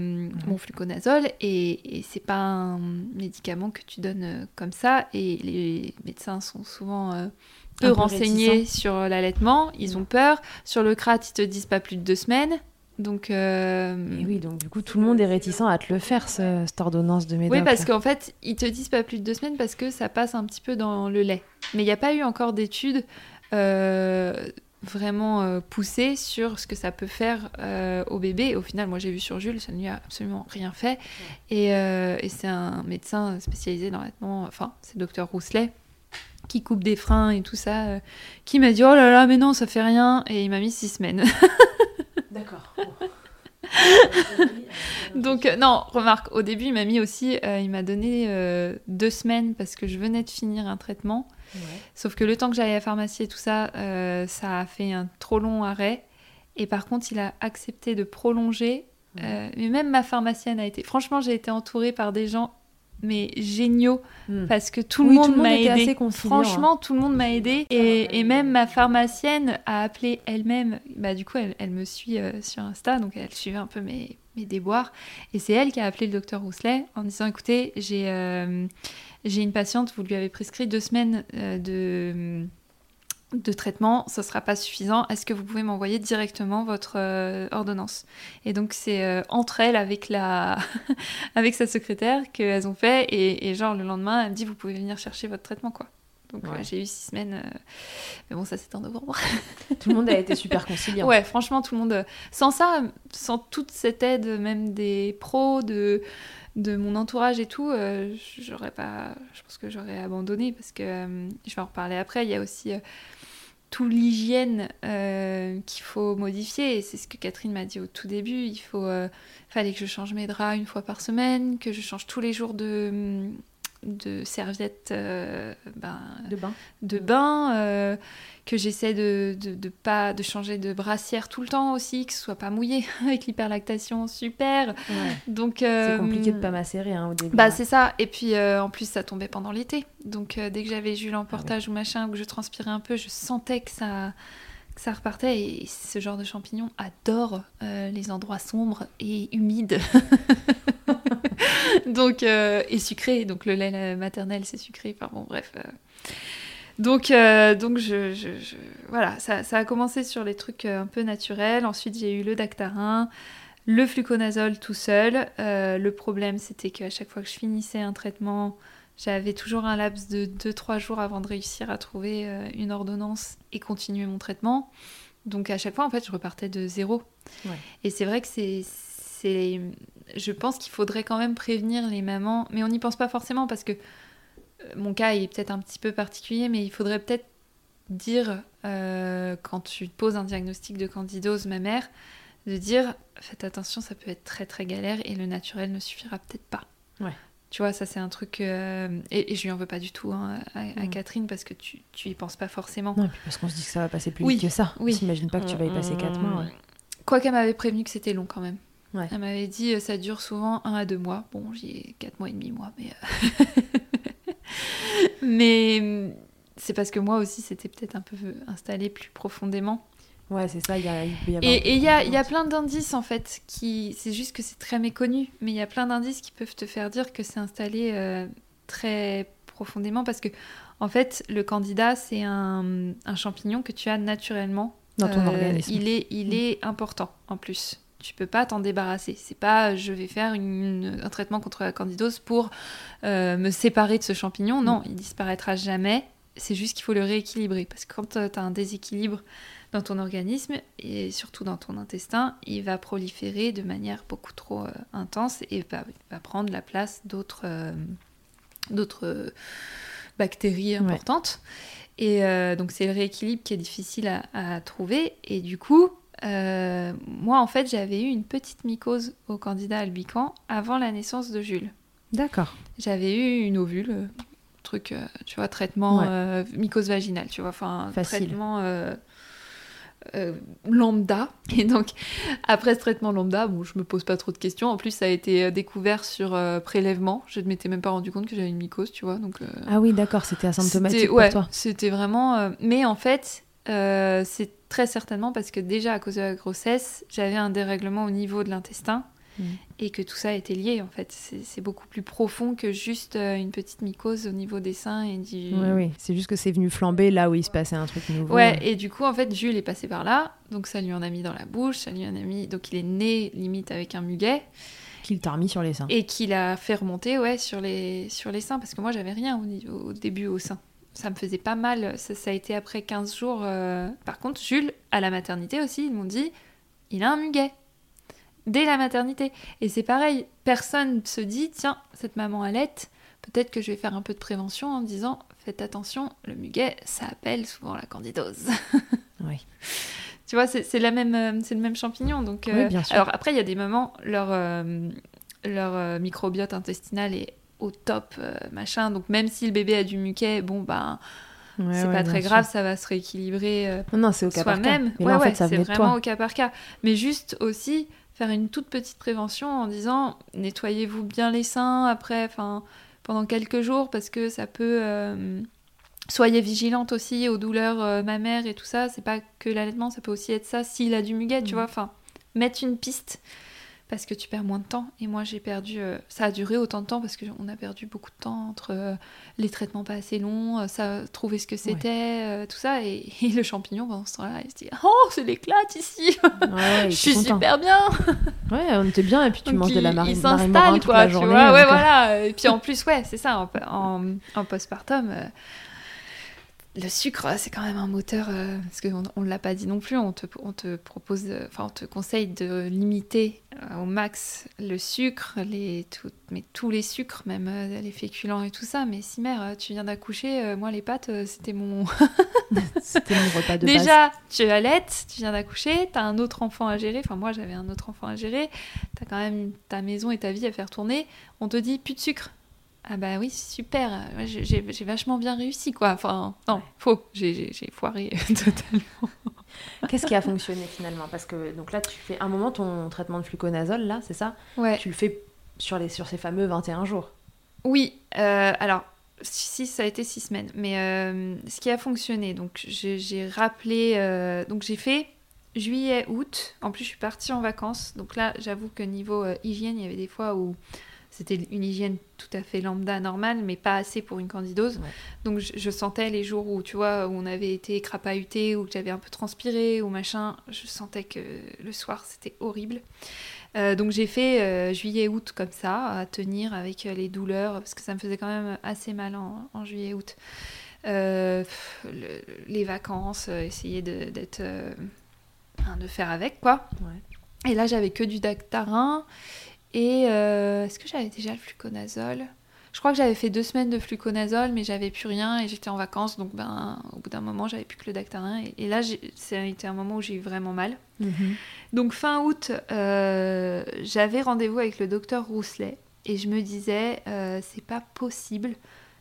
mon fluconazole. Et, et c'est pas un médicament que tu donnes euh, comme ça. Et les médecins sont souvent euh, peu, renseignés sur l'allaitement. Ils ont peur. Sur le CRAT, ils te disent pas plus de deux semaines. Donc, et oui, donc du coup, tout le monde est réticent à te le faire, cette ordonnance de médoc. Oui, parce qu'en fait, ils te disent pas plus de deux semaines parce que ça passe un petit peu dans le lait. Mais il n'y a pas eu encore d'études vraiment euh, poussé sur ce que ça peut faire euh, au bébé. au final, moi j'ai vu sur Jules, ça ne lui a absolument rien fait. Euh, et, c'est un médecin spécialisé dans l'allaitement, enfin c'est docteur Rousselet, qui coupe des freins et tout ça, qui m'a dit oh là là, mais non, ça fait rien. Et il m'a mis six semaines. D'accord. Donc non, remarque, au début il m'a mis aussi, il m'a donné deux semaines parce que je venais de finir un traitement. Sauf que le temps que j'allais à la pharmacie et tout ça, euh, ça a fait un trop long arrêt. Et par contre, il a accepté de prolonger. Euh, mais même ma pharmacienne a été. Franchement, j'ai été entourée par des gens mais géniaux hmm. parce que tout le monde m'a aidé. Franchement, tout le monde m'a aidé et, et, même ma pharmacienne a appelé elle-même. Bah du coup, elle, elle me suit euh, sur Insta, donc elle suivait un peu mes, mes déboires et c'est elle qui a appelé le docteur Rousselet en disant écoutez, j'ai j'ai une patiente, vous lui avez prescrit deux semaines euh, de, de traitement, ça ne sera pas suffisant. Est-ce que vous pouvez m'envoyer directement votre euh, ordonnance? Et donc c'est euh, entre elles avec la avec sa secrétaire qu'elles ont fait et, genre le lendemain elle me dit vous pouvez venir chercher votre traitement quoi. Donc j'ai eu six semaines, mais bon ça c'était en novembre. tout le monde a été super conciliant. Ouais franchement tout le monde, sans ça, sans toute cette aide même des pros de de mon entourage et tout, euh, j'aurais pas, je pense que j'aurais abandonné parce que euh, je vais en reparler après. Il y a aussi euh, tout l'hygiène qu'il faut modifier. C'est ce que Catherine m'a dit au tout début. Il faut, fallait que je change mes draps une fois par semaine, que je change tous les jours de de serviettes ben, de bain, de bain que j'essaie de, de, pas de changer de brassière tout le temps aussi, que ce soit pas mouillé avec l'hyperlactation, super. Donc c'est euh, compliqué de pas macérer hein, au début. Bah c'est ça. Et puis euh, en plus ça tombait pendant l'été, donc euh, dès que j'avais eu l'emportage ah ou machin, ou que je transpirais un peu, je sentais que ça ça repartait. Et ce genre de champignon adore les endroits sombres et humides. donc et sucré. Donc le lait maternel c'est sucré. Enfin bon bref. Donc, euh, donc je, voilà, ça, a commencé sur les trucs euh, un peu naturels. Ensuite, j'ai eu le dactarin, le fluconazole tout seul. Euh, le problème, c'était qu'à chaque fois que je finissais un traitement, j'avais toujours un laps de 2-3 jours avant de réussir à trouver une ordonnance et continuer mon traitement. Donc, à chaque fois, en fait, je repartais de zéro. Et c'est vrai que c'est, je pense qu'il faudrait quand même prévenir les mamans, mais on n'y pense pas forcément parce que euh, mon cas est peut-être un petit peu particulier, mais il faudrait peut-être dire euh, quand tu poses un diagnostic de candidose mammaire, de dire faites attention, ça peut être très très galère et le naturel ne suffira peut-être pas. Ouais. Tu vois, ça c'est un truc. euh, et, et je lui en veux pas du tout hein, à, à Mm. Catherine parce que tu, tu y penses pas forcément. Non, et puis parce qu'on se dit que ça va passer plus Oui, vite que ça. oui. On s'imagine pas que tu vas y passer 4 mois. ouais. Quoi qu'elle m'avait prévenu que c'était long quand même. Ouais. Elle m'avait dit euh, ça dure souvent un à deux mois. Bon, j'y ai quatre mois et demi, moi, mais. euh, mais euh, c'est parce que moi aussi, c'était peut-être un peu installé plus profondément. Ouais, c'est ça, il y a, il peut y avoir. Et il y a, il y a plein d'indices en fait qui. C'est juste que c'est très méconnu, mais il y a plein d'indices qui peuvent te faire dire que c'est installé euh, très profondément parce que, en fait, le candidat, c'est un, un champignon que tu as naturellement Dans ton euh, organisme. Il est, il est important en plus. Tu peux pas t'en débarrasser. C'est pas je vais faire une- un traitement contre la candidose pour euh, me séparer de ce champignon. Non, il disparaîtra jamais. C'est juste qu'il faut le rééquilibrer. Parce que quand tu as un déséquilibre dans ton organisme et surtout dans ton intestin, il va proliférer de manière beaucoup trop euh, intense et va, va prendre la place d'autres euh, euh, bactéries Ouais. importantes. Et euh, donc c'est le rééquilibre qui est difficile à, à trouver. Et du coup, euh, moi en fait j'avais eu une petite mycose au candidat albican avant la naissance de Jules. D'accord. J'avais eu une ovule, euh, truc, euh, tu vois, traitement Ouais. mycose vaginale, tu vois, enfin traitement lambda. Et donc après ce traitement lambda, bon, je me pose pas trop de questions. En plus, ça a été découvert sur prélèvement. Je ne m'étais même pas rendu compte que j'avais une mycose, tu vois, donc. Ah oui, d'accord, c'était asymptomatique c'était- pour ouais, toi. C'était vraiment. Mais en fait, euh, c'est très certainement parce que déjà à cause de la grossesse, j'avais un dérèglement au niveau de l'intestin Mm. et que tout ça était lié en fait. C'est beaucoup plus profond que juste euh, une petite mycose au niveau des seins et du. Oui, oui. C'est juste que c'est venu flamber là où il se passait un truc nouveau. Ouais, et du coup, en fait, Jules est passé par là, donc ça lui en a mis dans la bouche, ça lui en a mis. Donc il est né limite avec un muguet, Qu'il t'a remis sur les seins. et qu'il a fait remonter ouais, sur, les, sur les seins, parce que moi j'avais rien au, au début au sein. Ça me faisait pas mal, ça, ça a été après 15 jours. euh. Par contre, Jules, à la maternité aussi, ils m'ont dit, il a un muguet. Dès la maternité. Et c'est pareil, personne se dit, tiens, cette maman allait, peut-être que je vais faire un peu de prévention en disant, faites attention, le muguet, ça appelle souvent la candidose. Oui. Tu vois, c'est c'est la même, euh, c'est le même champignon. Donc, Oui, euh, bien sûr. Alors après, il y a des moments, leur, leur microbiote intestinal est au top, euh, machin. Donc même si le bébé a du muquet, bon, ben, Ouais, c'est ouais, pas très sûr. grave, ça va se rééquilibrer euh, Non, non, c'est au cas par cas. Mais Ouais, en ouais, fait, ça c'est vraiment toi. au cas par cas. Mais juste aussi faire une toute petite prévention en disant nettoyez-vous bien les seins après, enfin, pendant quelques jours parce que ça peut. euh, Soyez vigilante aussi aux douleurs euh, mammaires et tout ça. C'est pas que l'allaitement, ça peut aussi être ça s'il a du muguet, tu Mhm. vois. Enfin, mettre une piste parce que tu perds moins de temps. Et moi, j'ai perdu. euh, ça a duré autant de temps parce qu'on a perdu beaucoup de temps entre euh, les traitements pas assez longs, euh, ça, trouver ce que c'était, tout ça. Et, et le champignon, pendant ce temps-là, il se dit Oh, c'est l'éclate ici Ouais, Je suis content. super bien Ouais, on était bien et puis tu Donc, manges de la marine Il s'installe, quoi, la tu vois. Ouais, voilà. Et puis en plus, ouais, c'est ça, en, en, en postpartum. Le sucre, c'est quand même un moteur, euh, parce qu'on on l'a pas dit non plus, on te, on te propose, de- enfin on te conseille de limiter euh, au max le sucre, les, tout- mais tous les sucres, même euh, les féculents et tout ça. Mais si mère, tu viens d'accoucher, moi les pâtes, c'était mon... C'était mon repas de base. Déjà, tu allaites, tu viens d'accoucher, t'as un autre enfant à gérer, enfin moi j'avais un autre enfant à gérer, t'as quand même ta maison et ta vie à faire tourner, on te dit plus de sucre. Ah bah oui, super, j'ai- vachement bien réussi quoi. Enfin, non, faux, j'ai- foiré totalement. Qu'est-ce qui a fonctionné finalement? Parce que donc là, tu fais un moment ton traitement de fluconazole, là, c'est ça? Ouais. Tu le fais sur, les, sur ces fameux 21 jours. Oui, euh, alors, si ça a été six semaines, mais euh, ce qui a fonctionné, donc j'ai rappelé, euh, donc j'ai fait juillet, août, en plus je suis partie en vacances, donc là j'avoue que niveau euh, hygiène, il y avait des fois où c'était une hygiène tout à fait lambda, normale, mais pas assez pour une candidose. Ouais. Donc je, je sentais les jours où, tu vois, où on avait été crapahuté, où j'avais un peu transpiré, ou machin, je sentais que le soir c'était horrible. Euh, donc j'ai fait euh, juillet-août comme ça, à tenir avec euh, les douleurs, parce que ça me faisait quand même assez mal en, en juillet-août. Le- les vacances, essayer de, d'être, hein, de faire avec quoi. Ouais. Et là, j'avais que du Dactarin. Et euh, est-ce que j'avais déjà le fluconazole? Je crois que j'avais fait deux semaines de fluconazole, mais j'avais plus rien et j'étais en vacances. Donc, ben, au bout d'un moment, j'avais plus que le Dactarin. Et, et là, été un moment où j'ai eu vraiment mal. Mhm. Donc, fin août, euh, j'avais rendez-vous avec le docteur Rousselet. Et je me disais, euh, c'est pas possible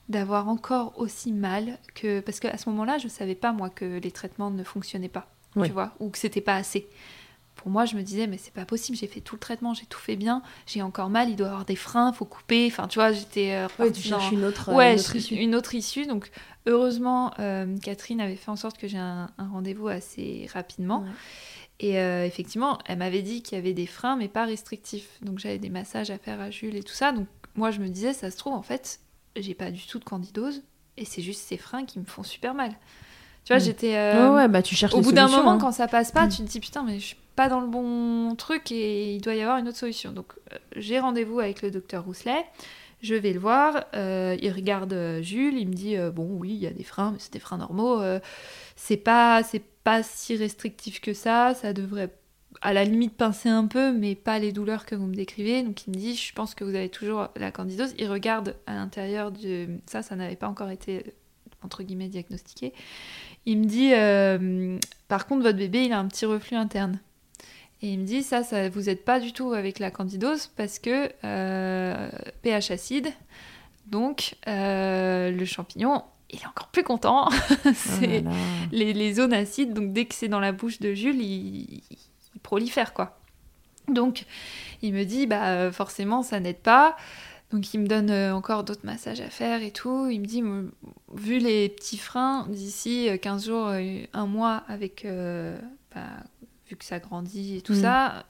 d'avoir encore aussi mal que. Parce qu'à ce moment-là, je savais pas, moi, que les traitements ne fonctionnaient pas. Oui. Tu vois Ou que c'était pas assez. Pour moi, je me disais, mais c'est pas possible, j'ai fait tout le traitement, j'ai tout fait bien, j'ai encore mal, il doit y avoir des freins, faut couper. Enfin, tu vois, j'étais. euh, Ouais, tu dans- cherches une autre, Ouais, une autre je- issue. une autre issue. Donc, heureusement, euh, Catherine avait fait en sorte que j'ai un, un rendez-vous assez rapidement. Ouais. Et euh, effectivement, elle m'avait dit qu'il y avait des freins, mais pas restrictifs. Donc, j'avais des massages à faire à Jules et tout ça. Donc, moi, je me disais, ça se trouve, en fait, j'ai pas du tout de candidose. Et c'est juste ces freins qui me font super mal. Tu vois, Mm. j'étais. euh, Ouais, ouais, bah tu cherches au bout d'un moment, hein. quand ça passe pas, Mm. tu te dis putain, mais je suis pas dans le bon truc et il doit y avoir une autre solution. Donc euh, j'ai rendez-vous avec le docteur Rousselet. Je vais le voir. euh, il regarde Jules. Il me dit bon, oui, il y a des freins, mais c'est des freins normaux. c'est pas, c'est pas si restrictif que ça. Ça devrait à la limite pincer un peu, mais pas les douleurs que vous me décrivez. Donc il me dit, je pense que vous avez toujours la candidose. Il regarde à l'intérieur de ça, ça n'avait pas encore été entre guillemets diagnostiqué. Il me dit, euh, par contre, votre bébé, il a un petit reflux interne. Et il me dit, ça, ça vous aide pas du tout avec la candidose parce que euh, pH acide, donc euh, le champignon, il est encore plus content. Oh c'est les, les zones acides, donc dès que c'est dans la bouche de Jules, il, il prolifère quoi. Donc il me dit bah forcément ça n'aide pas. Donc il me donne euh, encore d'autres massages à faire et tout. Il me dit vu les petits freins d'ici euh, 15 jours, euh, un mois avec euh, bah, vu que ça grandit et tout Mhm. ça,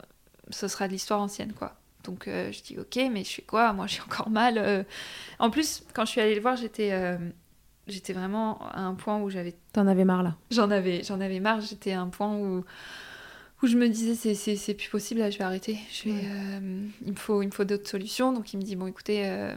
ce sera de l'histoire ancienne quoi. Donc euh, je dis ok mais je fais quoi? Moi j'ai encore mal. euh. En plus quand je suis allée le voir j'étais euh, j'étais vraiment à un point où j'avais T'en avais marre là. J'en avais, j'en avais marre, j'étais à un point où, où je me disais c'est, plus possible, là je vais arrêter. Je vais, Ouais. euh, il me faut, il me faut d'autres solutions. Donc il me dit bon écoutez, euh,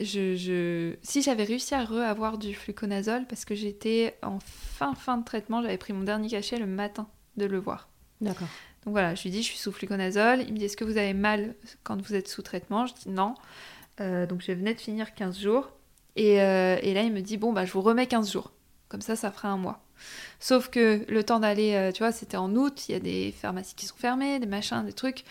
je, je... si j'avais réussi à re-avoir du fluconazole parce que j'étais en fin fin de traitement, j'avais pris mon dernier cachet le matin de le voir. D'accord. Donc voilà, je lui dis je suis sous fluconazole. Il me dit est-ce que vous avez mal quand vous êtes sous traitement? Je dis non. Euh, donc je venais de finir 15 jours. Et, et là il me dit bon bah je vous remets 15 jours. Comme ça ça fera un mois. Sauf que le temps d'aller, euh, tu vois, c'était en août, il y a des pharmacies qui sont fermées, des machins, des trucs.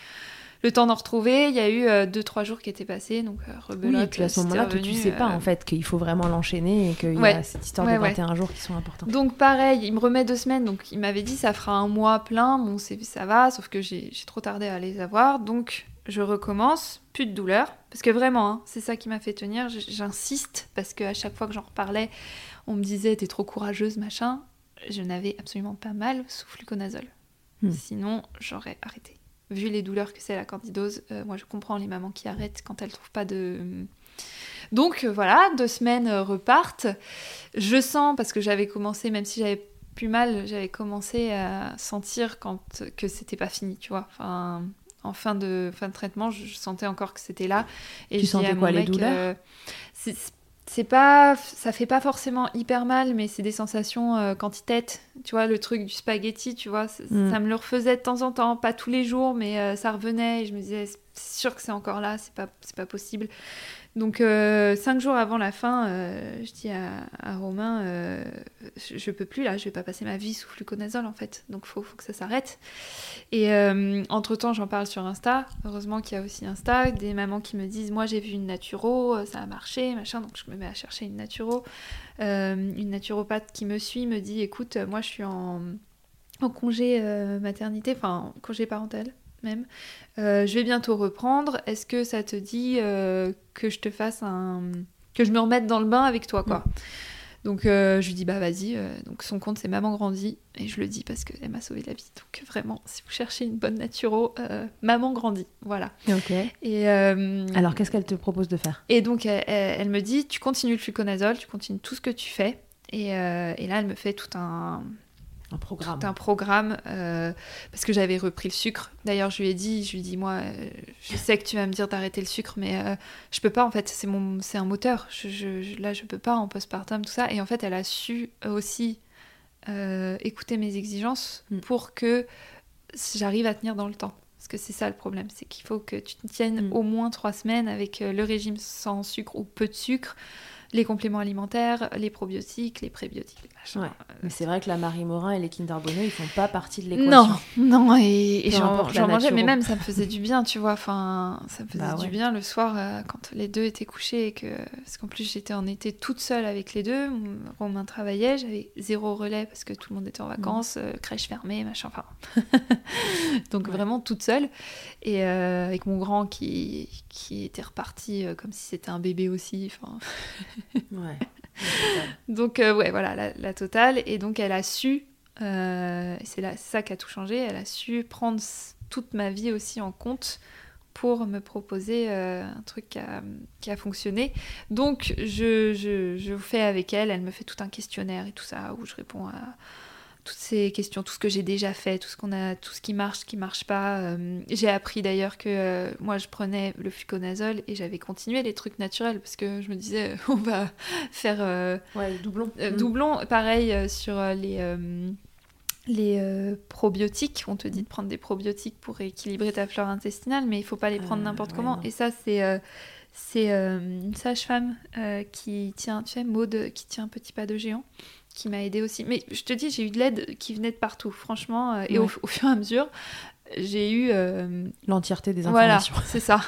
Le temps d'en retrouver, il y a eu 2-3 jours qui étaient passés, donc euh, Oui, rebelote, et puis à ce moment-là, tu revenu, sais pas euh, en fait qu'il faut vraiment l'enchaîner et qu'il y a cette histoire Ouais, de ouais. 21 jours qui sont importants. Donc pareil, il me remet deux semaines, donc il m'avait dit ça fera un mois plein, bon ça va, sauf que j'ai trop tardé à les avoir, donc je recommence, plus de douleur, parce que vraiment, hein, c'est ça qui m'a fait tenir, j'insiste, parce qu'à chaque fois que j'en reparlais, on me disait t'es trop courageuse, machin, je n'avais absolument pas mal sous fluconazole. Hmm. Sinon, j'aurais arrêté. Vu les douleurs que c'est la candidose, euh, moi je comprends les mamans qui arrêtent quand elles trouvent pas de... Donc euh, voilà, deux semaines euh, repartent. Je sens, parce que j'avais commencé, même si j'avais plus mal, j'avais commencé à sentir quand, que c'était pas fini, tu vois. Enfin, en fin de, fin de traitement, je, sentais encore que c'était là. Et Tu je sentais quoi, les douleurs? euh, c'est- pas ça fait pas forcément hyper mal mais c'est des sensations euh, quantitête tu vois le truc du spaghetti tu vois ça, Mm. ça me le refaisait de temps en temps. Pas tous les jours mais euh, ça revenait et je me disais c'est sûr que c'est encore là c'est pas c'est pas possible donc euh, cinq jours avant la fin euh, je dis à, Romain euh, je, peux plus là je vais pas passer ma vie sous fluconazole en fait. Donc faut faut que ça s'arrête. Et entre temps j'en parle sur Insta. Heureusement qu'il y a aussi Insta. Des mamans qui me disent moi j'ai vu une naturo ça a marché machin. Donc je me mets à chercher une naturo. Une naturopathe qui me suit me dit écoute moi je suis en, congé maternité enfin en congé parental même. Euh, je vais bientôt reprendre. Est-ce que ça te dit euh, que je te fasse un que je me remette dans le bain avec toi quoi donc euh, je lui dis bah vas-y donc son compte c'est maman grandit et je le dis parce qu'elle m'a sauvé la vie. Donc vraiment si vous cherchez une bonne naturo euh, maman grandit voilà. Ok. et euh, Alors qu'est-ce qu'elle te propose de faire? et donc, elle, elle- me dit, tu continues le fluconazole, tu continues tout ce que tu fais. Et, et là, elle me fait tout un, Un programme. tout un programme euh, parce que j'avais repris le sucre. D'ailleurs, je lui ai dit, je lui dis, moi, euh, je sais que tu vas me dire d'arrêter le sucre, mais euh, je peux pas. En fait, c'est mon, c'est un moteur. Je, je- là, je peux pas en postpartum, tout ça. Et en fait, elle a su aussi euh, écouter mes exigences Mm. pour que j'arrive à tenir dans le temps. Parce que c'est ça le problème, c'est qu'il faut que tu te tiennes Mm. au moins trois semaines avec le régime sans sucre ou peu de sucre, les compléments alimentaires, les probiotiques, les prébiotiques, les. Ouais. Mais c'est vrai que la Marie Morin et les Kinder Bueno, ils font pas partie de Non, l'équation. non, et, et j'en mangeais, mais même ça me faisait du bien, tu vois. Enfin, ça me faisait Bah ouais. du bien le soir euh, quand les deux étaient couchés et que. Parce qu'en plus, j'étais en été toute seule avec les deux. Romain travaillait, j'avais zéro relais parce que tout le monde était en Mhm. vacances, euh, crèche fermée, machin, enfin. Donc vraiment toute seule. Et euh, avec mon grand qui, qui était reparti euh, comme si c'était un bébé aussi. Enfin. Donc euh, ouais, voilà, la, totale. Et donc elle a su, euh, c'est ça qui a tout changé, elle a su prendre toute ma vie aussi en compte pour me proposer euh, un truc qui a, qui a fonctionné. Donc je, je, je fais avec elle, elle me fait tout un questionnaire et tout ça, où je réponds à toutes ces questions, tout ce que j'ai déjà fait, tout ce qu'on a, tout ce qui marche, ce qui marche pas. Euh, j'ai appris d'ailleurs que euh, moi je prenais le fluconazole et j'avais continué les trucs naturels parce que je me disais on va faire euh, Ouais, doublon. euh, Mm. doublon, pareil sur les, les probiotiques. On te dit de prendre des probiotiques pour équilibrer ta flore intestinale, mais il faut pas les prendre n'importe ouais, comment. non. Et ça, c'est c'est une sage-femme qui tient, tu sais, Maude, qui tient un petit pas de géant, qui m'a aidé aussi. Mais je te dis, j'ai eu de l'aide qui venait de partout, franchement. euh, et au, Ouais. au fur et à mesure, j'ai eu euh, L'entièreté des voilà, informations. c'est ça.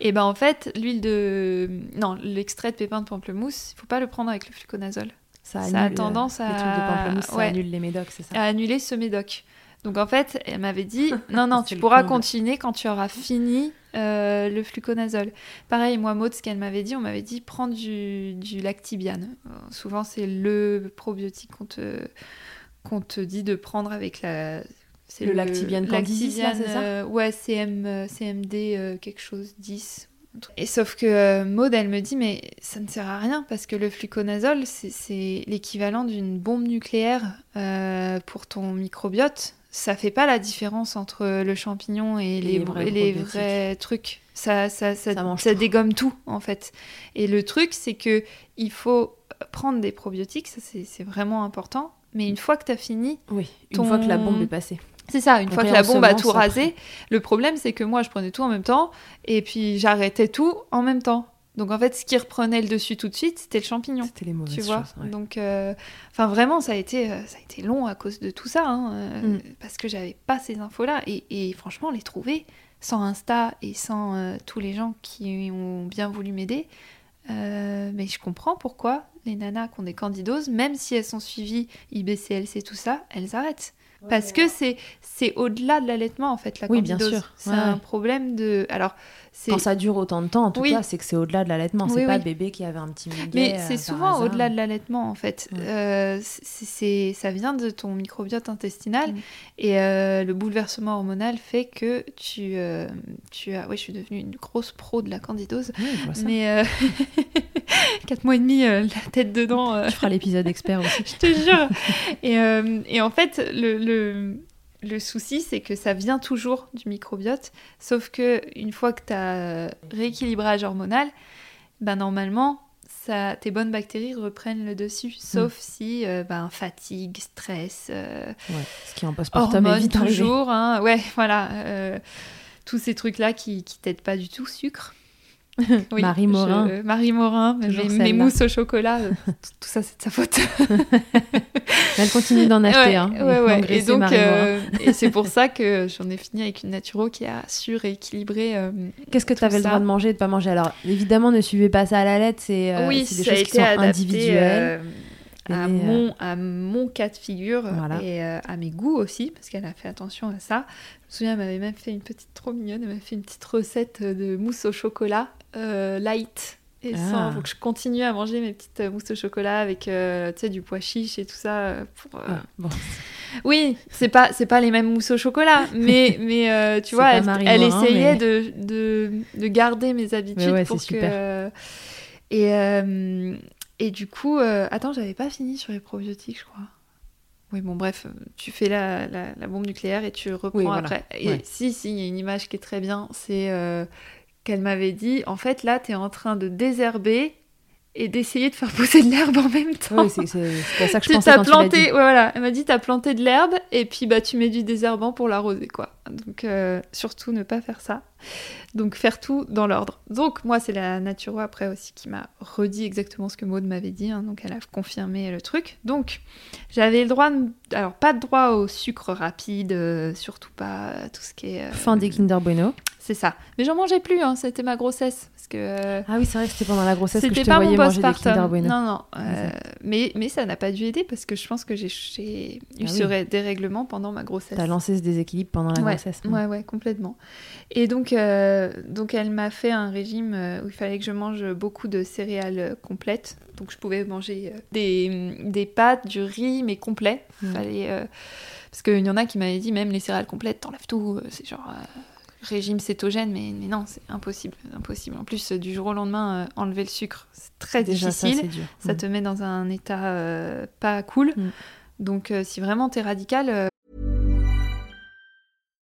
Et ben en fait, l'huile de. Non, l'extrait de pépins de pamplemousse, il faut pas le prendre avec le fluconazole. Ça, Ça a euh, tendance Les à- trucs de pamplemousse, ça ouais. annule les médocs, c'est ça À annuler ce médoc. Donc en fait, elle m'avait dit non, non, tu pourras continuer quand tu auras fini euh, le fluconazole. Pareil, moi, Maud, ce qu'elle m'avait dit, on m'avait dit prends du, du lactibiane. Euh, souvent, c'est le probiotique qu'on te, qu'on te dit de prendre avec la. C'est Le Lactibiane candidis, là, c'est ça euh, Ouais, CM, CMD euh, quelque chose 10. Et sauf que euh, Maud, elle me dit, mais ça ne sert à rien parce que le fluconazole, c'est- l'équivalent d'une bombe nucléaire pour ton microbiote. Ça fait pas la différence entre le champignon et les, les vrais les trucs. Ça, ça, ça, dégomme tout, en fait. Et le truc, c'est que il faut prendre des probiotiques, ça c'est vraiment important. Mais une fois que tu as fini, Oui, une Ton- fois que la bombe est passée. c'est ça, une fois que la bombe a tout rasé, après. le problème c'est que moi je prenais tout en même temps et puis j'arrêtais tout en même temps. Donc en fait, ce qui reprenait le dessus tout de suite, c'était le champignon. C'était les mauvaises Tu vois, choses. ouais. donc, euh, enfin vraiment, ça a été, euh, ça a été long à cause de tout ça, hein, euh, Mm. parce que j'avais pas ces infos-là et, et franchement, les trouver sans Insta et sans euh, tous les gens qui ont bien voulu m'aider, euh, mais je comprends pourquoi les nanas qui ont des candidoses, même si elles sont suivies IBCLC tout ça, elles arrêtent. Parce que c'est c'est au-delà de l'allaitement en fait la Oui, bien candidose. sûr. C'est un problème de alors Quand ça dure autant de temps, en tout Oui. cas, c'est que c'est au-delà de l'allaitement. Oui, C'est pas oui. le bébé qui avait un petit muguet. Mais euh, c'est souvent au-delà de l'allaitement en fait. Ouais. Euh, c'est, ça vient de ton microbiote intestinal Mm. et euh, le bouleversement hormonal fait que tu, tu as. Oui, je suis devenue une grosse pro de la candidose. Mais euh, quatre mois et demi, la tête dedans. Tu feras l'épisode expert aussi. je te jure. et, et en fait, le, le, le souci, c'est que ça vient toujours du microbiote, sauf que une fois que tu as rééquilibrage hormonal, ben normalement, ça, tes bonnes bactéries reprennent le dessus, sauf si euh, ben, fatigue, stress, euh, Ouais. Ce qui en postpartum est hormones vite toujours, hein, ouais, voilà, euh, tous ces trucs-là qui, qui t'aident pas du tout, sucre. Marie Morin. je- Marie Morin, mes, mes mousses au chocolat, euh, tout, tout ça c'est de sa faute. Elle continue d'en acheter. ouais, hein, ouais, ouais. Et donc, euh, et c'est pour ça que j'en ai fini avec une naturo qui a su rééquilibrer. euh, Qu'est-ce que tu avais le droit de manger et de pas manger? Alors, évidemment, ne suivez pas ça à la lettre. C'est euh, oui, c'est des choses qui sont adapté individuelles. euh, à, euh, mon, à mon cas de figure Voilà. et euh, à mes goûts aussi, parce qu'elle a fait attention à ça. Je me souviens, elle m'avait même fait une petite trop mignonne, elle m'avait fait une petite recette de mousse au chocolat euh, light. Et sans, Ah. faut que je continue à manger mes petites euh, mousses au chocolat avec euh, du pois chiche et tout ça. euh, Pour, euh, Ah, bon. Oui, c'est pas c'est pas les mêmes mousses au chocolat, mais mais euh, tu vois, elle, Morin, essayait mais- de, de de garder mes habitudes Ouais, pour que super. et euh, et du coup, euh, attends, j'avais pas fini sur les probiotiques, je crois. Oui, bon, bref, euh, tu fais la, la, la bombe nucléaire et tu reprends Oui, voilà. après. Et Ouais. si, si, il y a une image qui est très bien, c'est euh, qu'elle m'avait dit, en fait, là, t'es en train de désherber et d'essayer de faire pousser de l'herbe en même temps. Oui, c'est ça que je Tu pensais quand tu planté, dit. ouais, voilà. Elle m'a dit t'as planté de l'herbe et puis bah tu mets du désherbant pour l'arroser quoi. Donc euh, surtout ne pas faire ça. Donc faire tout dans l'ordre. Donc moi c'est la naturo après aussi qui m'a redit exactement ce que Maud m'avait dit. hein. donc elle a confirmé le truc. Donc j'avais le droit, de- alors pas de droit au sucre rapide, euh, surtout pas tout ce qui est. euh, Fin des Kinder Bueno. C'est ça. Mais j'en mangeais plus. hein, C'était ma grossesse parce que. Ah oui, c'est vrai que c'était pendant la grossesse que je te pas mon voyais manger des Kinder. Bueno. Non, non. euh, mais, mais ça n'a pas dû aider parce que je pense que j'ai- j'ai eu Ah ce dérèglement pendant ma grossesse. T'as lancé ce déséquilibre pendant la ouais, grossesse. ouais, ouais, complètement. Et donc, euh, donc elle m'a fait un régime euh, où il fallait que je mange beaucoup de céréales complètes. Donc je pouvais manger euh, des, des pâtes, du riz, mais complet. Mm. Fallait, euh, parce qu'il y en a qui m'avaient dit même les céréales complètes, t'enlèves tout. C'est genre euh, régime cétogène, mais, mais non, c'est impossible, impossible. En plus, du jour au lendemain, euh, enlever le sucre, c'est très Déjà, difficile. dur. Ça Mm. te met dans un état euh, pas cool. Mm. Donc, euh, si vraiment t'es radical,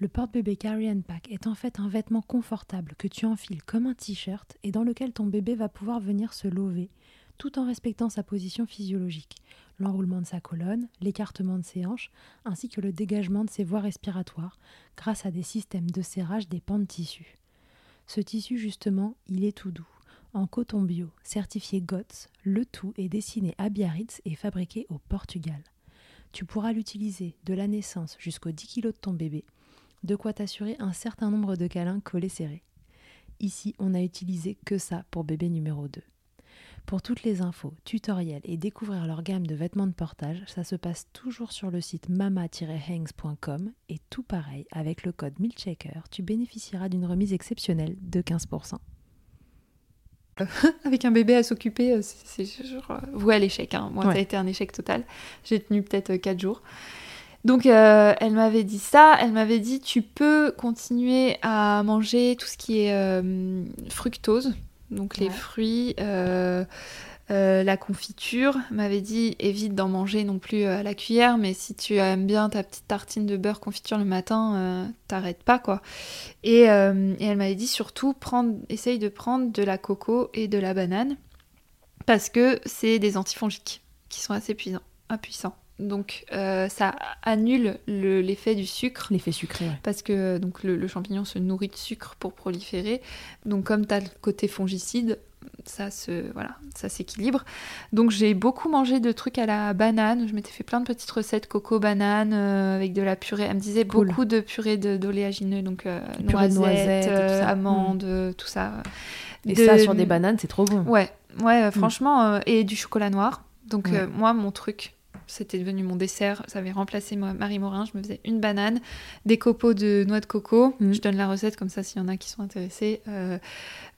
Le porte-bébé Carry Pack est en fait un vêtement confortable que tu enfiles comme un t-shirt et dans lequel ton bébé va pouvoir venir se lever tout en respectant sa position physiologique, l'enroulement de sa colonne, l'écartement de ses hanches, ainsi que le dégagement de ses voies respiratoires grâce à des systèmes de serrage des pans de tissu. Ce tissu, justement, il est tout doux. En coton bio, certifié GOTS, le tout est dessiné à Biarritz et fabriqué au Portugal. Tu pourras l'utiliser de la naissance jusqu'aux 10 kg de ton bébé, de quoi t'assurer un certain nombre de câlins collés serrés. Ici, on n'a utilisé que ça pour bébé numéro 2. Pour toutes les infos, tutoriels et découvrir leur gamme de vêtements de portage, ça se passe toujours sur le site mama-hangs.com et tout pareil, avec le code MILCHECKER, tu bénéficieras d'une remise exceptionnelle de 15%. avec un bébé à s'occuper, euh, c'est genre euh, voué à l'échec. hein. Moi, ça a été un échec total. J'ai tenu peut-être 4 jours. Donc, euh, elle m'avait dit ça. Elle m'avait dit tu peux continuer à manger tout ce qui est euh, fructose, donc les Ouais. fruits, euh, la confiture. Elle m'avait dit évite d'en manger non plus à la cuillère, mais si tu aimes bien ta petite tartine de beurre confiture le matin, t'arrêtes pas quoi. Et, et elle m'avait dit surtout prendre, essaye de prendre de la coco et de la banane parce que c'est des antifongiques qui sont assez puissants. puissants. Donc euh, ça annule le- l'effet du sucre L'effet sucré, ouais. parce que donc le, le champignon se nourrit de sucre pour proliférer. Donc comme tu as le côté fongicide, ça se voilà, ça s'équilibre. Donc j'ai beaucoup mangé de trucs à la banane. Je m'étais fait plein de petites recettes coco banane euh, avec de la purée. Elle me disait Cool. beaucoup de purée de- d'oléagineux, donc euh, noisettes, noisettes et tout ça. amandes, euh, tout ça. Et De- ça, sur des bananes, c'est trop bon. Ouais, ouais, euh, franchement, euh, et du chocolat noir. Donc moi, mon truc, c'était devenu mon dessert. Ça avait remplacé moi, Marie Morin. Je me faisais une banane, des copeaux de noix de coco. Mm. Je donne la recette comme ça s'il y en a qui sont intéressés. Euh,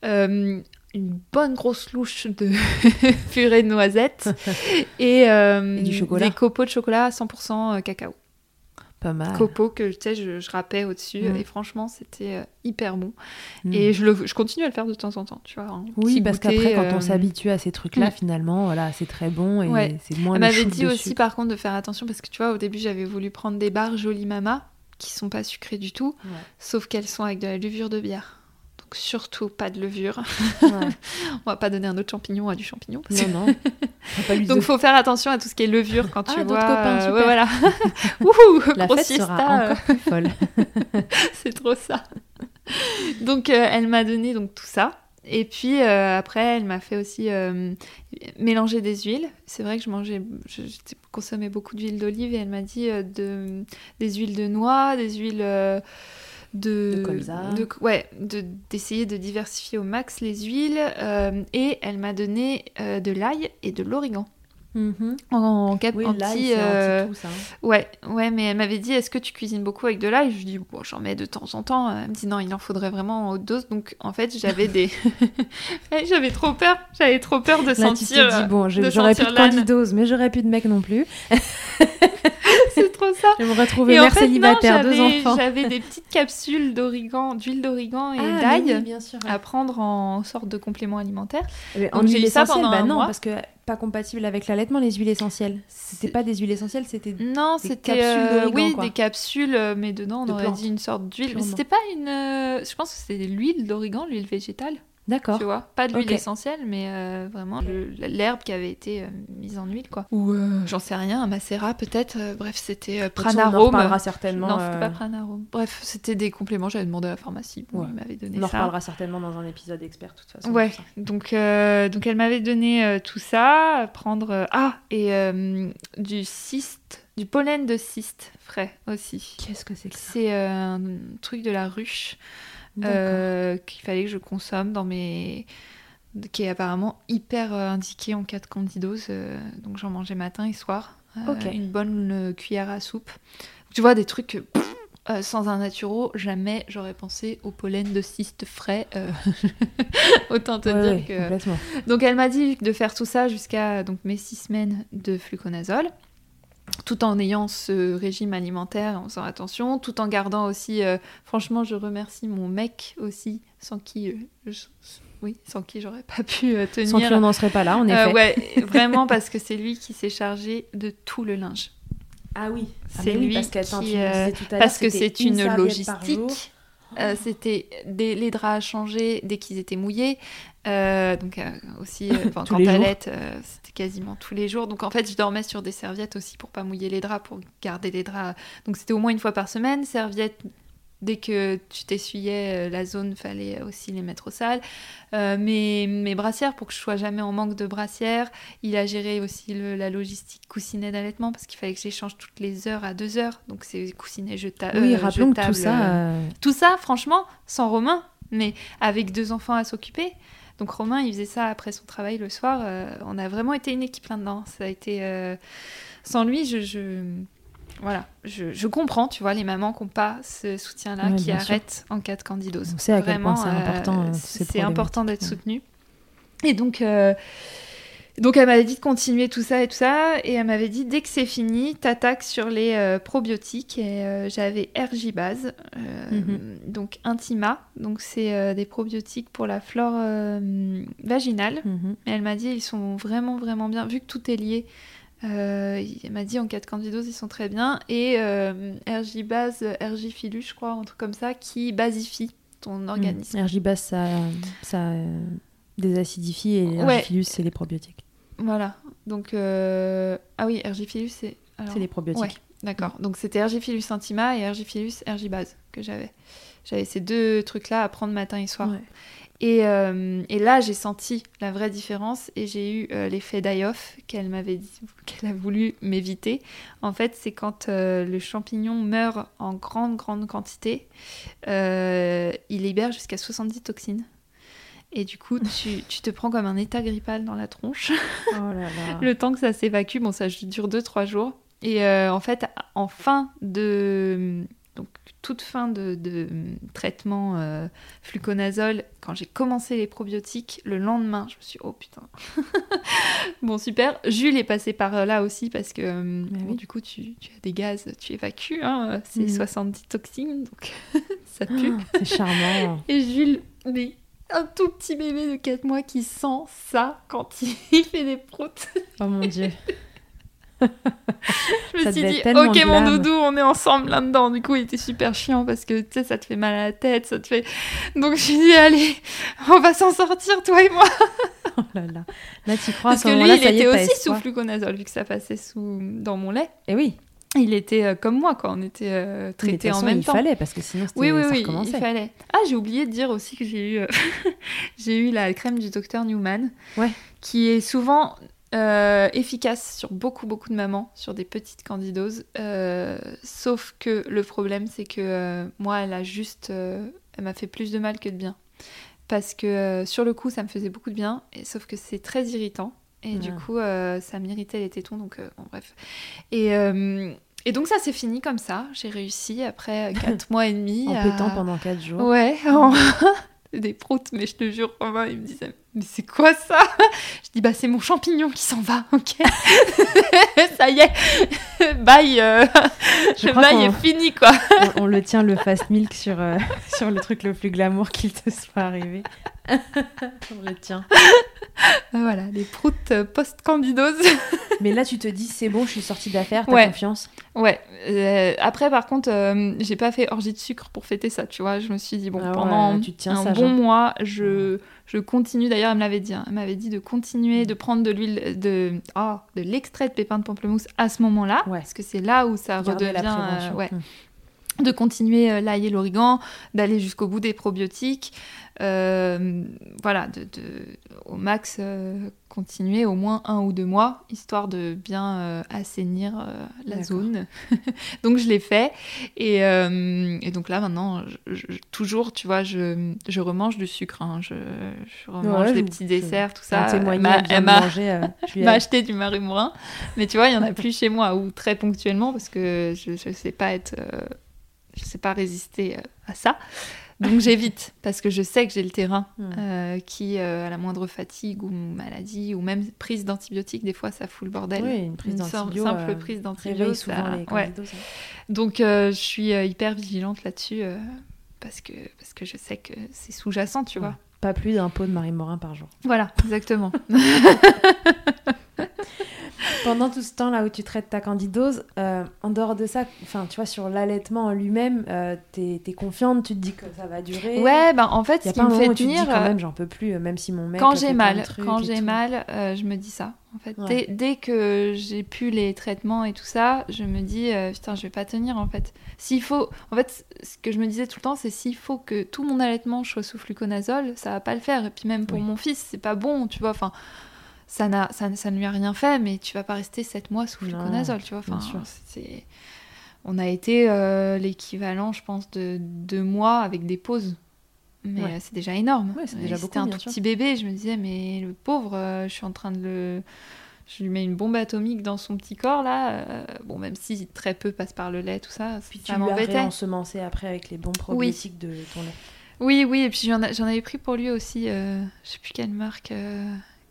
euh, une bonne grosse louche de purée de noisettes et, euh, Et du chocolat. des copeaux de chocolat 100% cacao. Pas mal. Copeaux que tu sais, je, je râpais au-dessus Mm. et franchement, c'était euh, hyper bon. Mm. Et je, le, je continue à le faire de temps en temps, tu vois. un Oui, parce qu'après, quand euh, on s'habitue à ces trucs-là, mm. finalement, voilà, c'est très bon et Ouais. c'est moins Elle le m'avait dit aussi par contre de faire attention parce que tu vois au début j'avais voulu prendre des barres Jolie Mama qui sont pas sucrées du tout Ouais. sauf qu'elles sont avec de la levure de bière. Donc surtout pas de levure. Ouais. On va pas donner un autre champignon à du champignon. parce que- Non, non. Pas Donc faut faire attention à tout ce qui est levure quand Ah, tu d'autres vois. copains, euh, super. ouais, voilà. Wouhou, La fête sera euh, encore plus folle. c'est trop ça. donc euh, elle m'a donné donc tout ça. Et puis euh, après, elle m'a fait aussi euh, mélanger des huiles. C'est vrai que je mangeais, je, je consommais beaucoup d'huile d'olive et elle m'a dit euh, de, des huiles de noix, des huiles, euh, de, De colza. de- ouais, de d'essayer de diversifier au max les huiles. euh, et elle m'a donné euh, de l'ail et de l'origan. Mhm. En, en, Oui, en petit, euh, ça. hein. Ouais, ouais, mais elle m'avait dit est-ce que tu cuisines beaucoup avec de l'ail? Je lui dis bon, j'en mets de temps en temps. Elle me dit non, il en faudrait vraiment en haute dose. Donc en fait, j'avais des, j'avais trop peur. J'avais trop peur de Là, tu sentir. te dis, bon, de j'aurais plus de candidose, mais j'aurais plus de mec non plus. C'est trop ça. Je me retrouver Et en mère fait, non, célibataire, deux j'avais- enfants. J'avais des petites capsules d'origan, d'huile d'origan et Ah, d'ail oui, ouais. à prendre en sorte de complément alimentaire. Mais donc en j'ai eu ça pendant bah un non, mois. parce que pas compatible avec l'allaitement, les huiles essentielles. C'était pas des huiles essentielles, c'était. Non, Des c'était capsules euh, oui quoi. des capsules, euh, mais dedans on De aurait plantes. dit une sorte d'huile. Mais c'était pas une. euh, je pense que c'était l'huile d'origan, l'huile végétale. D'accord. Tu vois, pas de l'huile essentielle, mais euh, vraiment l'herbe qui avait été euh, mise en huile, quoi. Ou euh, j'en sais rien, un macérat peut-être. bref, c'était façon, On en Pranarome. reparlera certainement. Non, c'était pas Pranarome. Bref, c'était des compléments. J'avais demandé à la pharmacie. Bon, Ouais. il m'avait donné On en reparlera certainement dans un épisode expert, de toute façon. Ouais, donc, donc elle m'avait donné tout ça, prendre ah et du cyste, du pollen de cyste frais aussi. Qu'est-ce que c'est que ça? C'est euh, un truc de la ruche. Euh, qu'il fallait que je consomme dans mes qui est apparemment hyper euh, indiqué en cas de candidose. euh, donc j'en mangeais matin et soir. Une bonne cuillère à soupe. Tu vois des trucs. pff, euh, sans un naturo, jamais j'aurais pensé au pollen de cyste frais. euh, Autant te Ouais, dire ouais, que. Donc elle m'a dit de faire tout ça jusqu'à donc mes six semaines de fluconazole, tout en ayant ce régime alimentaire, en faisant attention, tout en gardant aussi. euh, franchement, je remercie mon mec aussi, sans qui, euh, je- oui, sans qui j'aurais pas pu euh, tenir. Sans qui on n'en serait pas là, en Euh, effet. ouais, vraiment parce que c'est lui qui s'est chargé de tout le linge. Ah oui. C'est lui parce qui, euh, tout à l'heure, Parce que c'est une, jour. logistique. Euh, c'était les draps à changer dès qu'ils étaient mouillés. Euh, donc euh, aussi, euh, quand t'allaites, euh, c'était quasiment tous les jours. Donc en fait, je dormais sur des serviettes aussi pour pas mouiller les draps, pour garder les draps. Donc c'était au moins une fois par semaine. Serviettes, dès que tu t'essuyais la zone, fallait aussi les mettre au sale. Mes, mes brassières, pour que je sois jamais en manque de brassières. Il a géré aussi le- la logistique coussinet d'allaitement parce qu'il fallait que j'échange toutes les heures à deux heures. Donc c'est coussinet jeta Oui, rappelons que tout jetable, ça. tout ça, franchement, sans Romain, mais avec deux enfants à s'occuper. Donc Romain, il faisait ça après son travail le soir. euh, on a vraiment été une équipe là-dedans. Ça a été euh, sans lui, je, je- voilà, je, je comprends, tu vois, les mamans qui n'ont pas ce soutien-là, Ouais, qui sûr. arrêtent en cas de candidose. On sait à quel point Vraiment, c'est euh, important, c'est ces important d'être soutenu. Et donc. euh, donc elle m'avait dit de continuer tout ça et tout ça, et elle m'avait dit dès que c'est fini, t'attaques sur les euh, probiotiques. Et euh, j'avais Ergibase, euh, Mhm. donc Intima, donc c'est des probiotiques pour la flore vaginale. mhm. Mais elle m'a dit ils sont vraiment vraiment bien, vu que tout est lié. Elle m'a dit en cas de candidose ils sont très bien et Ergibase, Ergifilus je crois, un truc comme ça qui basifie ton organisme. Mhm. Ergibas, ça, ça euh, désacidifie et Ouais. C'est les probiotiques. Voilà. Donc euh, ah oui Ergifilus c'est alors- C'est les probiotiques. Ouais, d'accord. Donc c'était Ergifilus intima et Ergifilus ergibase que j'avais. J'avais ces deux trucs-là à prendre matin et soir. Ouais. Et, euh, et là, j'ai senti la vraie différence et j'ai eu euh, l'effet die-off qu'elle m'avait dit, qu'elle a voulu m'éviter. En fait, c'est quand euh, le champignon meurt en grande, grande quantité, il libère jusqu'à 70 toxines. Et du coup, tu, tu te prends comme un état grippal dans la tronche. Oh là là. Le temps que ça s'évacue, bon, ça dure 2-3 jours. Et euh, en fait, en fin de. Donc, toute fin de, de traitement euh, fluconazole, quand j'ai commencé les probiotiques, le lendemain, je me suis dit, oh putain. bon, super. Jules est passé par là aussi parce que euh, bon, oui. du coup, tu, tu as des gaz, tu évacues. Hein, c'est Mhm. 70 toxines, donc ça pue. Ah, C'est charmant. Et Jules, mais un tout petit bébé de 4 mois qui sent ça quand il fait des proutes. Oh mon dieu. Je me Ça suis dit, ok mon glam. doudou, on est ensemble là-dedans. Du coup, il était super chiant parce que tu sais, ça te fait mal à la tête, ça te fait. Donc je dit, allez, on va s'en sortir, toi et moi. Oh là là. Là, tu crois parce ce que lui, il était aussi sous fluconazole vu que ça passait sous dans mon lait. Et oui. Il était euh, comme moi, quoi. On était euh, traités en même il temps. fallait parce que sinon, Oui, oui, ça oui, il fallait. Ah, j'ai oublié de dire aussi que j'ai eu, euh, j'ai eu la crème du docteur Newman, Ouais. qui est souvent euh, efficace sur beaucoup beaucoup de mamans, sur des petites candidoses. Sauf que le problème, c'est que moi, elle a juste, elle m'a fait plus de mal que de bien. Parce que sur le coup, ça me faisait beaucoup de bien, et, sauf que c'est très irritant. Et du coup, euh, ça m'irritait les tétons, donc euh, bon, bref. Et, euh, et donc ça s'est fini comme ça. J'ai réussi après 4 mois et demi. En à- pétant pendant 4 jours. Ouais, en- des proutes, mais je te jure, Romain, il me disait, mais c'est quoi ça? Je dis, bah c'est mon champignon qui s'en va, ok Ça y est, bye, euh, Je le crois bail qu'on- est fini, quoi. on, on le tient le fast milk sur, euh, sur le truc le plus glamour qu'il te soit arrivé. on le tient. Voilà, les proutes euh, post-candidose. Mais là, tu te dis, c'est bon, je suis sortie d'affaires, t'as Ouais. confiance? Ouais, euh, après, par contre, euh, j'ai pas fait orgie de sucre pour fêter ça, tu vois. Je me suis dit, bon, Ah ouais, pendant tu te tiens un bon mois, je, je continue. D'ailleurs, elle me l'avait dit. hein. Elle m'avait dit de continuer de prendre de l'huile, de, oh, de l'extrait de pépins de pamplemousse à ce moment-là. Ouais. Parce que c'est là où ça Garder redevient. la euh, prévention. ouais. Hmm. De continuer euh, l'ail et l'origan, d'aller jusqu'au bout des probiotiques. euh, voilà, de, de- au max, euh, continuer au moins un ou deux mois, histoire de bien euh, assainir la zone. donc je l'ai fait. Et, et donc là, maintenant, je- je- toujours, tu vois, je, je remange du sucre. hein. Je, remange Ouais, des petits desserts, tout Ça Elle m'a- acheté du marimourin. Mais tu vois, il y en a plus chez moi, ou très ponctuellement, parce que je ne sais pas être. Je sais pas résister euh, à ça. Donc j'évite, parce que je sais que j'ai le terrain Hmm. euh, qui, euh, à la moindre fatigue ou maladie, ou même prise d'antibiotiques, des fois ça fout le bordel. Oui, une prise sim- d'antibio, simple euh, prise d'antibio. réveille ça- ouais. Donc je suis hyper vigilante là-dessus, parce, que, parce que je sais que c'est sous-jacent, tu vois. Pas plus d'un pot de Marie Morin par jour. Voilà, exactement. Pendant tout ce temps-là où tu traites ta candidose, euh, en dehors de ça, enfin, tu vois, sur l'allaitement en lui-même, euh, t'es es confiante, tu te dis que ça va durer. ouais, ben en fait, y ce a qui pas un me fait te tenir... quand euh, même, j'en peux plus, euh, même si mon mec. quand j'ai mal, quand j'ai mal, euh, je me dis ça. En fait, Ouais. dès, dès que j'ai pu les traitements et tout ça, je me dis putain, je vais pas tenir en fait. S'il faut, en fait, ce que je me disais tout le temps, c'est s'il faut que tout mon allaitement soit sous fluconazole, ça va pas le faire. Et puis même pour Oui. mon fils, c'est pas bon, tu vois. Enfin, ça n'a, ça, ça ne lui a rien fait, mais tu vas pas rester 7 mois sous fluconazole, tu vois. Enfin, c'est, on a été euh, l'équivalent, je pense, de deux mois avec des pauses. Mais Ouais. euh, c'est déjà énorme. Ouais, C'était un tout sûr. petit bébé. Je me disais, mais le pauvre, euh, je suis en train de le. Je lui mets une bombe atomique dans son petit corps là. euh, bon, même si très peu passe par le lait, tout ça, Puis tu ça lui as m'embêtait. réensemencé après avec les bons probiotiques de ton lait. Oui, oui, et puis j'en avais pris pour lui aussi, je sais plus quelle marque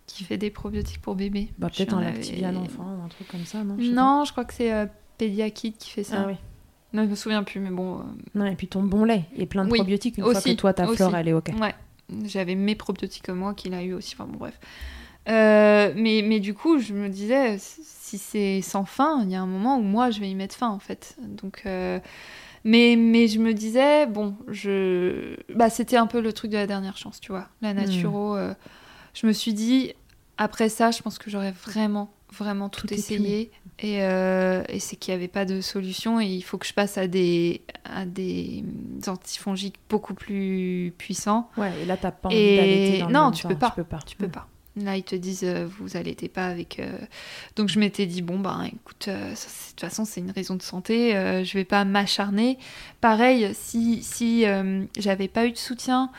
qui fait des probiotiques pour bébé. Bah, Peut-être J'en un avais- Lactivian enfant ou un truc comme ça, non? Je Non, je crois que c'est euh, Pediakid qui fait ça. Ah oui. Non, je me souviens plus, mais bon. euh, Non, et puis ton bon lait et plein de Oui, probiotiques une fois que toi, ta aussi. flore, elle est OK. Ouais, j'avais mes probiotiques comme moi qu'il a eu aussi. Enfin bon, bref. Euh, mais, mais du coup, je me disais, si c'est sans fin, il y a un moment où moi, je vais y mettre fin, en fait. Donc, euh, mais, mais je me disais, bon, je... bah, c'était un peu le truc de la dernière chance, tu vois. La naturo, euh, je me suis dit, après ça, je pense que j'aurais vraiment, vraiment tout, Tout essayé. Et, euh, et c'est qu'il n'y avait pas de solution et il faut que je passe à des, à des antifongiques beaucoup plus puissants. Ouais, et là, t'as pas envie Et dans non, tu temps, peux pas. Tu peux pas. Tu peux pas. Là, ils te disent, euh, vous allaitez pas avec. euh, Donc, je m'étais dit, bon, ben, écoute, euh, ça, de toute façon, c'est une raison de santé, je vais pas m'acharner. Pareil, si, si j'avais pas eu de soutien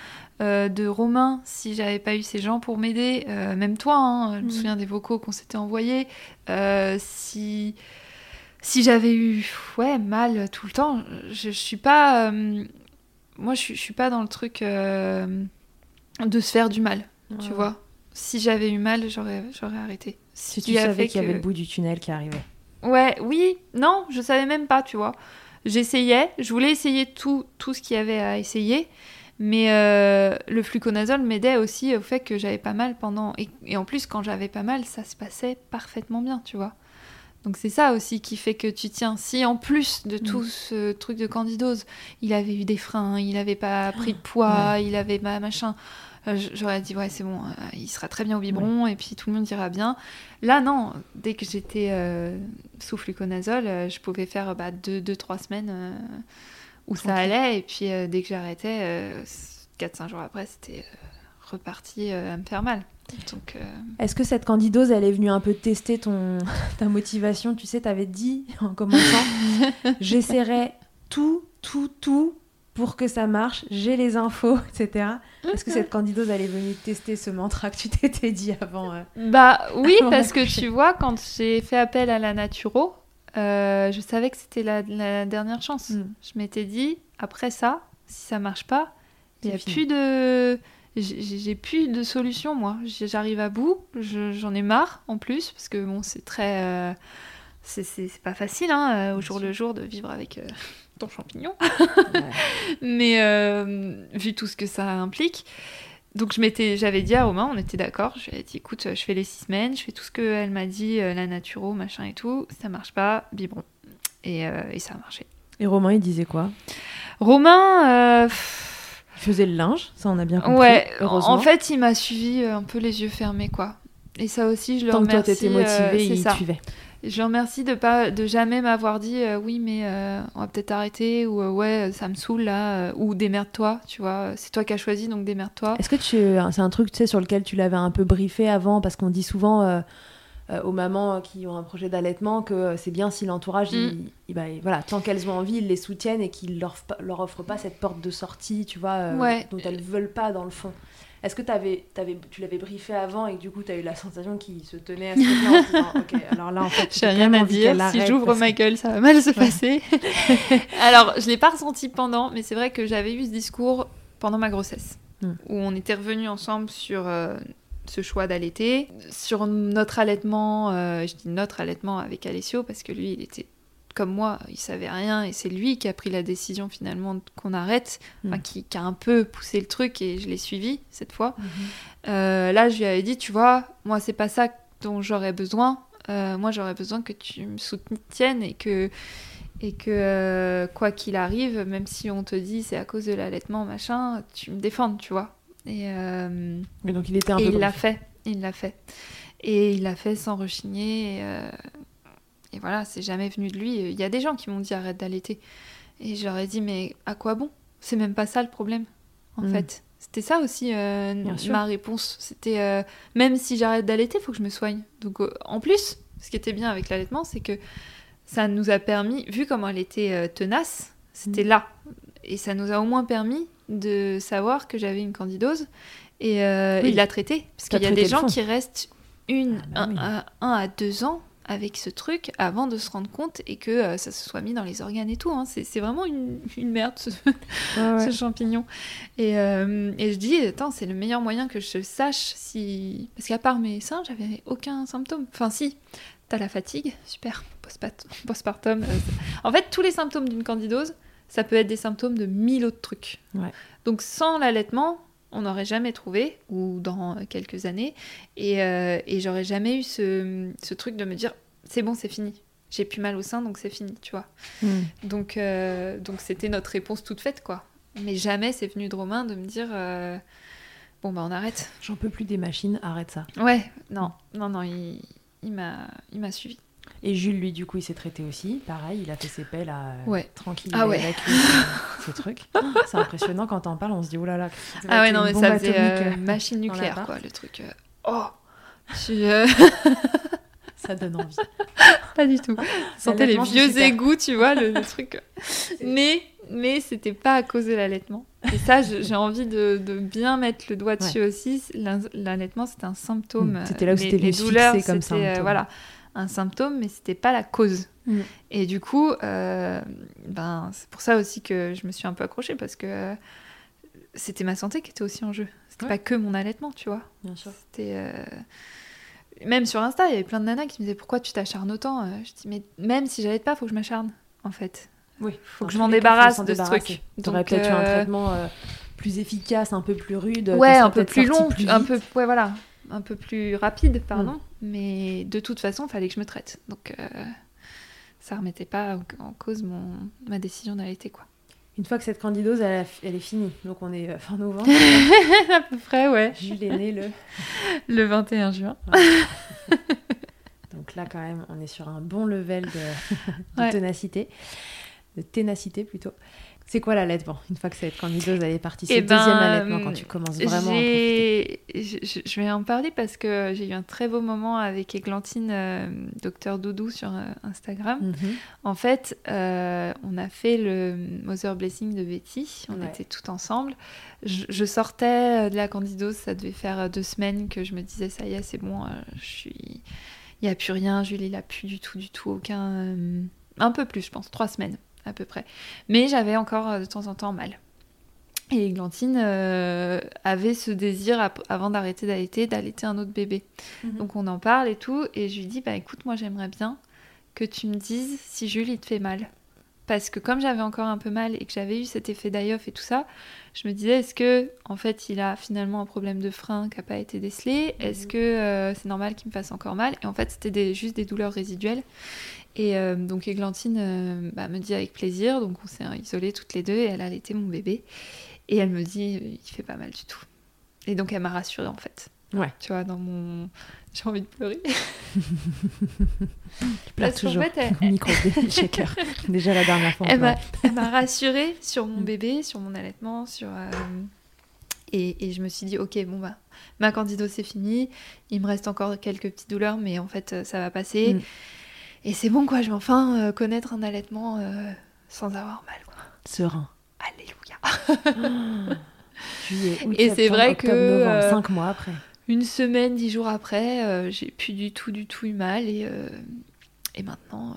euh, de Romain, si j'avais pas eu ces gens pour m'aider, euh, même toi, hein, je me Mhm. souviens des vocaux qu'on s'était envoyés, euh, si. Si j'avais eu ouais, mal tout le temps, je, je suis pas. moi, je, suis- je suis pas dans le truc de se faire du mal tu vois. Si j'avais eu mal, j'aurais, j'aurais arrêté. Si tu savais qu'il y avait que- le bout du tunnel qui arrivait. Ouais, oui, non, je savais même pas, tu vois. J'essayais, je voulais essayer tout, tout ce qu'il y avait à essayer, mais euh, le fluconazole m'aidait aussi au fait que j'avais pas mal pendant... Et, et en plus, quand j'avais pas mal, ça se passait parfaitement bien, tu vois. Donc c'est ça aussi qui fait que tu tiens. Si en plus de tout ce truc de candidose, il avait eu des freins, il avait pas pris de poids, il avait pas machin, euh, j'aurais dit ouais c'est bon, euh, il sera très bien au biberon et puis tout le monde ira bien. Là non, dès que j'étais sous fluconazole, je pouvais faire bah, deux, deux, trois semaines euh, où ça allait et puis euh, dès que j'arrêtais, euh, 4-5 jours après, c'était euh, reparti euh, à me faire mal. Donc, euh, Est-ce que cette candidose, elle est venue un peu tester ton, ta motivation? Tu sais, t'avais dit en commençant, j'essaierai tout, tout, tout pour que ça marche, j'ai les infos, etc. Est-ce que cette candidose, elle est venue tester ce mantra que tu t'étais dit avant euh, Bah oui, Avant parce que tu vois, quand j'ai fait appel à la naturo, euh, je savais que c'était la, la dernière chance. Mm. Je m'étais dit, après ça, si ça marche pas, il y a fini. plus de... J'ai plus de solution, moi. J'arrive à bout, je- j'en ai marre en plus, parce que bon, c'est très... euh, c'est- pas facile, hein, euh, au jour le jour, de vivre avec euh, ton champignon. Ouais. Mais vu tout ce que ça implique. Donc je m'étais, j'avais dit à Romain, on était d'accord. Je lui ai dit, écoute, je fais les six semaines, je fais tout ce qu'elle m'a dit, euh, la naturo, machin et tout. Ça marche pas, biberon. Et, euh, et ça a marché. Et Romain, il disait quoi? Romain, euh, Il faisait le linge, ça on a bien compris. ouais, heureusement. en fait, il m'a suivi un peu les yeux fermés, quoi. Et ça aussi, je le Tant que toi remercie. t'étais motivé, euh, c'est il ça. suivait. Je le remercie de pas de jamais m'avoir dit euh, oui mais euh, on va peut-être arrêter ou euh, ouais ça me saoule là ou démerde-toi tu vois c'est toi qui as choisi donc démerde-toi Est-ce que tu, c'est un truc tu sais sur lequel tu l'avais un peu briefé avant parce qu'on dit souvent aux mamans qui ont un projet d'allaitement que c'est bien si l'entourage, Mm. bah, voilà, tant qu'elles ont envie, ils les soutiennent et qu'ils leur, leur offrent pas cette porte de sortie, tu vois, euh, Ouais. dont elles veulent pas dans le fond. Est-ce que t'avais, t'avais, tu l'avais briefé avant et que du coup tu as eu la sensation qu'il se tenait à ce moment en disant, ok, alors là en fait, J'ai rien à dire. Si j'ouvre que- gueule, ça va mal se passer. Alors, je l'ai pas ressenti pendant, mais c'est vrai que j'avais eu ce discours pendant ma grossesse, Mm. où on était revenus ensemble sur euh, ce choix d'allaiter, sur notre allaitement. euh, je dis notre allaitement avec Alessio parce que lui, il était comme moi, il savait rien et c'est lui qui a pris la décision finalement qu'on arrête, enfin, Mm. qui, qui a un peu poussé le truc et je l'ai suivi cette fois. Mhm. Euh, là, je lui avais dit, tu vois, moi, c'est pas ça dont j'aurais besoin. Euh, moi, j'aurais besoin que tu me soutiennes et que, et que euh, quoi qu'il arrive, même si on te dit c'est à cause de l'allaitement, machin, tu me défendes, tu vois. Et, Mais donc il était un et peu il l'a fait, il l'a fait. Et il l'a fait sans rechigner. Et, et voilà, c'est jamais venu de lui. Il y a des gens qui m'ont dit arrête d'allaiter. Et j'aurais dit, mais à quoi bon? C'est même pas ça le problème, en Mm. fait. C'était ça aussi euh, ma réponse. C'était euh, même si j'arrête d'allaiter, il faut que je me soigne. Donc euh, en plus, ce qui était bien avec l'allaitement, c'est que ça nous a permis, vu comment elle était tenace, c'était Mm. là. Et ça nous a au moins permis de savoir que j'avais une candidose et, Oui. et de la traiter. Parce qu'il y a des gens qui restent une, Ah bah un à deux ans avec ce truc avant de se rendre compte et que euh, ça se soit mis dans les organes et tout. hein. C'est vraiment une, une merde ce, Ouais, ouais. ce champignon. Et, euh, et je dis, attends, c'est le meilleur moyen que je sache si. Parce qu'à part mes seins, j'avais aucun symptôme. Enfin, si, t'as la fatigue, super, postpartum. euh, en fait, tous les symptômes d'une candidose, ça peut être des symptômes de mille autres trucs. Ouais. Donc, sans l'allaitement, on n'aurait jamais trouvé, ou dans quelques années, et, euh, et j'aurais jamais eu ce, ce truc de me dire, c'est bon, c'est fini. J'ai plus mal au sein, donc c'est fini, tu vois. Mm. Donc, euh, donc c'était notre réponse toute faite, quoi. Mais jamais c'est venu de Romain de me dire euh, bon bah on arrête. J'en peux plus des machines, arrête ça. Ouais, non, non, non, il, il m'a, il m'a suivi. Et Jules, lui, du coup, il s'est traité aussi. Pareil, il a fait ses pelles à Ouais. tranquille. Ah ouais. évacué ce, truc. Oh, c'est impressionnant quand t'en parles, on se dit oh là là. ça va Ah ouais, non, mais ça faisait euh, euh, machine nucléaire, quoi, le truc. euh, Oh, suis, euh, Ça donne envie. pas du tout. Sentais les vieux égouts, tu vois, le, le truc. Mais, mais c'était pas à cause de l'allaitement. Et ça, j'ai envie de, de bien mettre le doigt dessus aussi. L'allaitement, c'était un symptôme. Mm, c'était là où c'était les douleurs, fixer comme euh, symptôme. voilà, un symptôme, mais c'était pas la cause. Mm. Et du coup, euh, ben, c'est pour ça aussi que je me suis un peu accrochée parce que euh, c'était ma santé qui était aussi en jeu. C'était Ouais. pas que mon allaitement, tu vois. Bien sûr. C'était. euh, Même sur Insta, il y avait plein de nanas qui me disaient pourquoi tu t'acharnes autant. Euh, Je dis mais même si j'allaite pas, faut que je m'acharne en fait. Oui. Faut que je m'en débarrasse de ce truc. T'aurais Donc, peut-être eu un euh, traitement euh, plus efficace, un peu plus rude. Ouais, un peu plus long, plus un peu, ouais, voilà, un peu plus rapide, pardon. Mm. Mais de toute façon, il fallait que je me traite. Donc euh, ça remettait pas en- cause mon ma décision d'allaiter quoi. Une fois que cette candidose, elle, est finie. Donc on est euh, fin novembre. à peu près, ouais. Jules est né le. Le 21 juin. Donc là, quand même, on est sur un bon level de, de Ouais. ténacité. De ténacité plutôt. C'est quoi l'allaitement Une fois que cette candideuse elle est partie, c'est Eh le deuxième ben, allaitement quand tu commences vraiment à en profiter. J'ai- je, je vais en parler parce que j'ai eu un très beau moment avec Églantine, euh, docteur Doudou, sur euh, Instagram. Mhm. En fait, euh, on a fait le Mother Blessing de Betty. On Ouais. était tout ensemble. Je, je sortais de la candidose. Ça devait faire deux semaines que je me disais ça y est, c'est bon. je suis. Il n'y a plus rien. Julie, il a plus du tout, du tout aucun. Un peu plus, je pense. Trois semaines à peu près. Mais j'avais encore euh, de temps en temps mal. Et Églantine euh, avait ce désir, avant d'arrêter d'allaiter, d'allaiter un autre bébé. Mhm. Donc on en parle et tout, et je lui dis, bah écoute, moi j'aimerais bien que tu me dises si Jules il te fait mal. Parce que comme j'avais encore un peu mal et que j'avais eu cet effet d'Ayoff et tout ça, je me disais, est-ce que en fait il a finalement un problème de frein qui n'a pas été décelé? Est-ce que euh, c'est normal qu'il me fasse encore mal? Et en fait c'était juste des douleurs résiduelles. Et euh, donc Églantine euh, bah, me dit avec plaisir, donc on s'est isolés toutes les deux et elle a allaité mon bébé. Et elle me dit, euh, il fait pas mal du tout. Et donc elle m'a rassurée en fait. Ouais. Tu vois, dans mon... J'ai envie de pleurer. Tu pleures toujours. fait, elle- Micro shaker. Déjà la dernière fois. Elle m'a, rassurée sur mon Mm. bébé, sur mon allaitement, sur... euh, Et, et je me suis dit, ok, bon bah, ma candidose c'est fini, il me reste encore quelques petites douleurs, mais en fait ça va passer. Mm. Et c'est bon quoi, je vais enfin euh, connaître un allaitement euh, sans avoir mal quoi. Serein. Alléluia. Juillet, août, Et c'est vrai octobre, que, novembre, euh, cinq mois après. Une semaine, dix jours après, j'ai plus du tout, du tout eu mal. Et, et maintenant.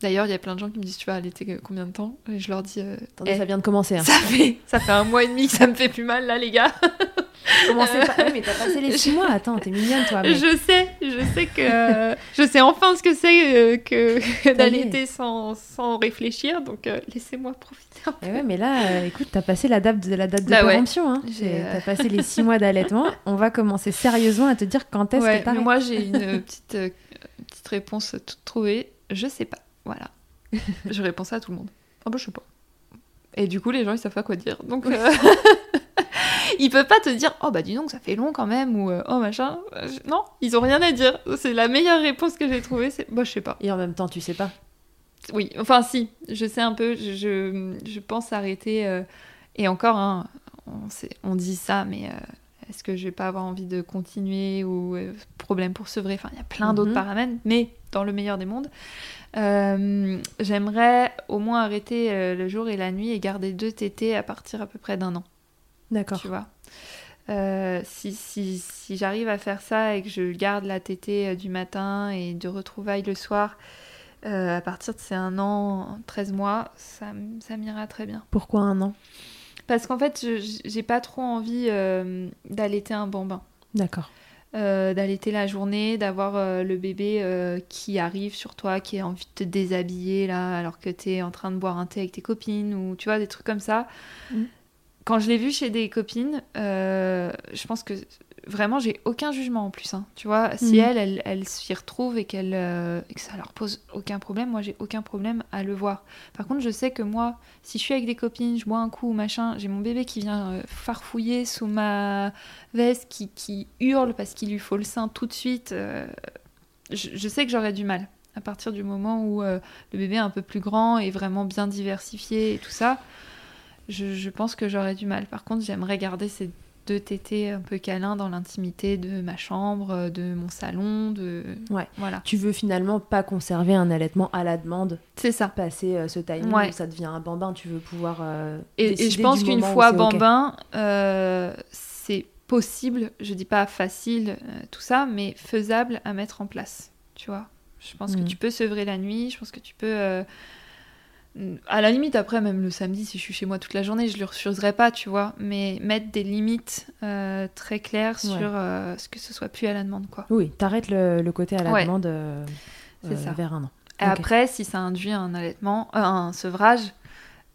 D'ailleurs, il y a plein de gens qui me disent Tu vas allaiter combien de temps? Et je leur dis euh, Attendez, eh, ça vient de commencer. Hein. ça, fait, ça fait un mois et demi que ça me fait plus mal là, les gars. Commencez pas. Ouais, mais t'as passé les six mois. Attends, t'es mignonne toi. mais- Je sais, je sais que. je sais enfin ce que c'est euh, que, d'allaiter sans, sans réfléchir. Donc, euh, laissez-moi profiter un peu. Eh ouais, mais là, euh, écoute, t'as passé la date de la date de Bah péremption. Hein. Euh, T'as passé les six mois d'allaitement. On va commencer sérieusement à te dire quand est-ce Ouais, que t'arrêtes. moi, j'ai une euh, petite, euh, petite réponse toute trouvée. Je sais pas. Voilà. je réponds ça à tout le monde. Ah bah, je sais pas. Et du coup, les gens, ils savent pas quoi dire. Donc, euh, ils peuvent pas te dire Oh bah, dis donc, ça fait long quand même. Ou euh, Oh machin. Euh, Non, ils ont rien à dire. C'est la meilleure réponse que j'ai trouvée. C'est Bah, je sais pas. Et en même temps, tu sais pas. Oui, enfin, si. Je sais un peu. Je, je, je pense arrêter. euh, et encore, hein, on, sait- on dit ça, mais. euh, est-ce que je vais pas avoir envie de continuer ou euh, problème pour sevrer? Enfin, il y a plein d'autres Mhm. paramètres, mais dans le meilleur des mondes, j'aimerais au moins arrêter le jour et la nuit et garder deux tétés à partir à peu près d'un an, D'accord. tu vois. Euh, si si, si j'arrive à faire ça et que je garde la tétée euh, du matin et de retrouvailles le soir, euh, à partir de ces un an, 13 mois, ça, ça m'ira très bien. Pourquoi un an? Parce qu'en fait, je- j'ai pas trop envie euh, d'allaiter un bambin. D'accord. Euh, d'allaiter la journée, d'avoir euh, le bébé euh, qui arrive sur toi, qui a envie de te déshabiller là, alors que tu es en train de boire un thé avec tes copines, ou tu vois, des trucs comme ça. Mm. Quand je l'ai vu chez des copines, euh, je pense que vraiment, j'ai aucun jugement en plus. hein. Tu vois, si Mm. elles, elles, elles s'y retrouvent et, qu'elles, euh, que ça leur pose aucun problème, moi, j'ai aucun problème à le voir. Par contre, je sais que moi, si je suis avec des copines, je bois un coup, machin, j'ai mon bébé qui vient euh, farfouiller sous ma veste, qui, qui hurle parce qu'il lui faut le sein tout de suite, euh, je, je sais que j'aurais du mal. À partir du moment où le bébé est un peu plus grand et vraiment bien diversifié et tout ça, je, je pense que j'aurais du mal. Par contre, j'aimerais garder ces deux tétés un peu câlins dans l'intimité de ma chambre, de mon salon, de... Ouais. Voilà. Tu veux finalement pas conserver un allaitement à la demande, C'est ça. passer euh, ce timing Ouais. où ça devient un bambin, tu veux pouvoir. euh, Et, je pense qu'une fois bambin, euh, c'est possible, je dis pas facile, tout ça, mais faisable à mettre en place. Tu vois Je pense que Mm. tu peux sevrer la nuit, je pense que tu peux. À la limite, après, même le samedi, si je suis chez moi toute la journée, je le refuserai pas, tu vois. Mais mettre des limites euh, très claires sur euh, ce que ce soit plus à la demande, quoi. Oui, t'arrêtes le, le côté à la Ouais. demande euh, ça. vers un an. Et après, si ça induit un allaitement, un sevrage,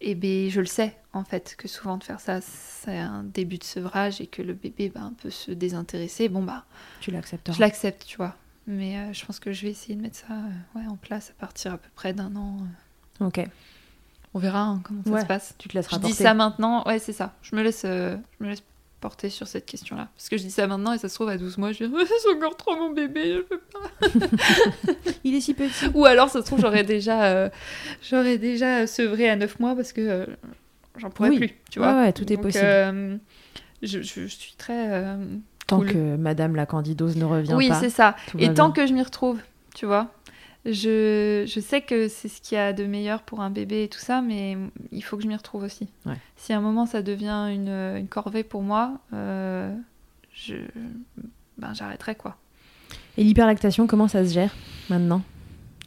eh ben, je le sais, en fait, que souvent de faire ça, c'est un début de sevrage et que le bébé bah, un peu se désintéresser. Bon, bah, Tu l'accepteras. je l'accepte, tu vois. Mais je pense que je vais essayer de mettre ça ouais, en place à partir à peu près d'un an. Ok. On verra hein, comment ça Ouais, se passe. Tu te laisseras Je dis porter. ça maintenant, ouais, c'est ça. Je me laisse, euh, je me laisse porter sur cette question-là. Parce que je dis ça maintenant et ça se trouve à 12 mois, je vais dire, c'est encore trop mon bébé, je peux pas. Il est si petit. Ou alors, ça se trouve, j'aurais déjà, euh, j'aurais déjà sevré à 9 mois parce que euh, j'en pourrais Oui. plus, tu Ouais, vois. ouais, tout est Donc, possible. euh, je, je- je suis très. euh, Tant cool. que Madame la candidose ne revient oui, pas. c'est ça. Et tant bien. que je m'y retrouve, tu vois. Je, je sais que c'est ce qu'il y a de meilleur pour un bébé et tout ça, mais il faut que je m'y retrouve aussi. Ouais. Si à un moment ça devient une, une corvée pour moi, euh, je, ben, j'arrêterai quoi. Et l'hyperlactation, comment ça se gère maintenant?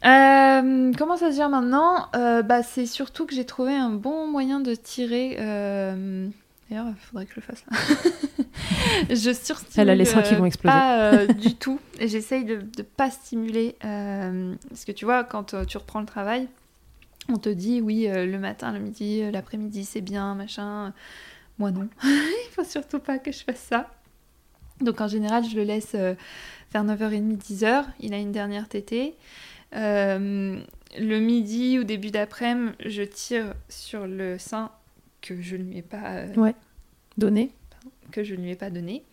Euh, comment ça se gère maintenant? Euh, bah, C'est surtout que j'ai trouvé un bon moyen de tirer. D'ailleurs, il faudrait que je le fasse là. je surstimule Elle a les seins qui euh, vont exploser. pas euh, du tout. J'essaye de ne pas stimuler. euh, parce que tu vois, quand tu reprends le travail, on te dit oui, euh, le matin, le midi, l'après-midi, c'est bien, machin. Moi non. il faut surtout pas que je fasse ça. Donc en général, je le laisse euh, vers 9h30, 10h. Il a une dernière tétée. Euh, le midi ou début d'après-midi, je tire sur le sein que je ne lui ai pas, euh, Donné que je ne lui ai pas donné.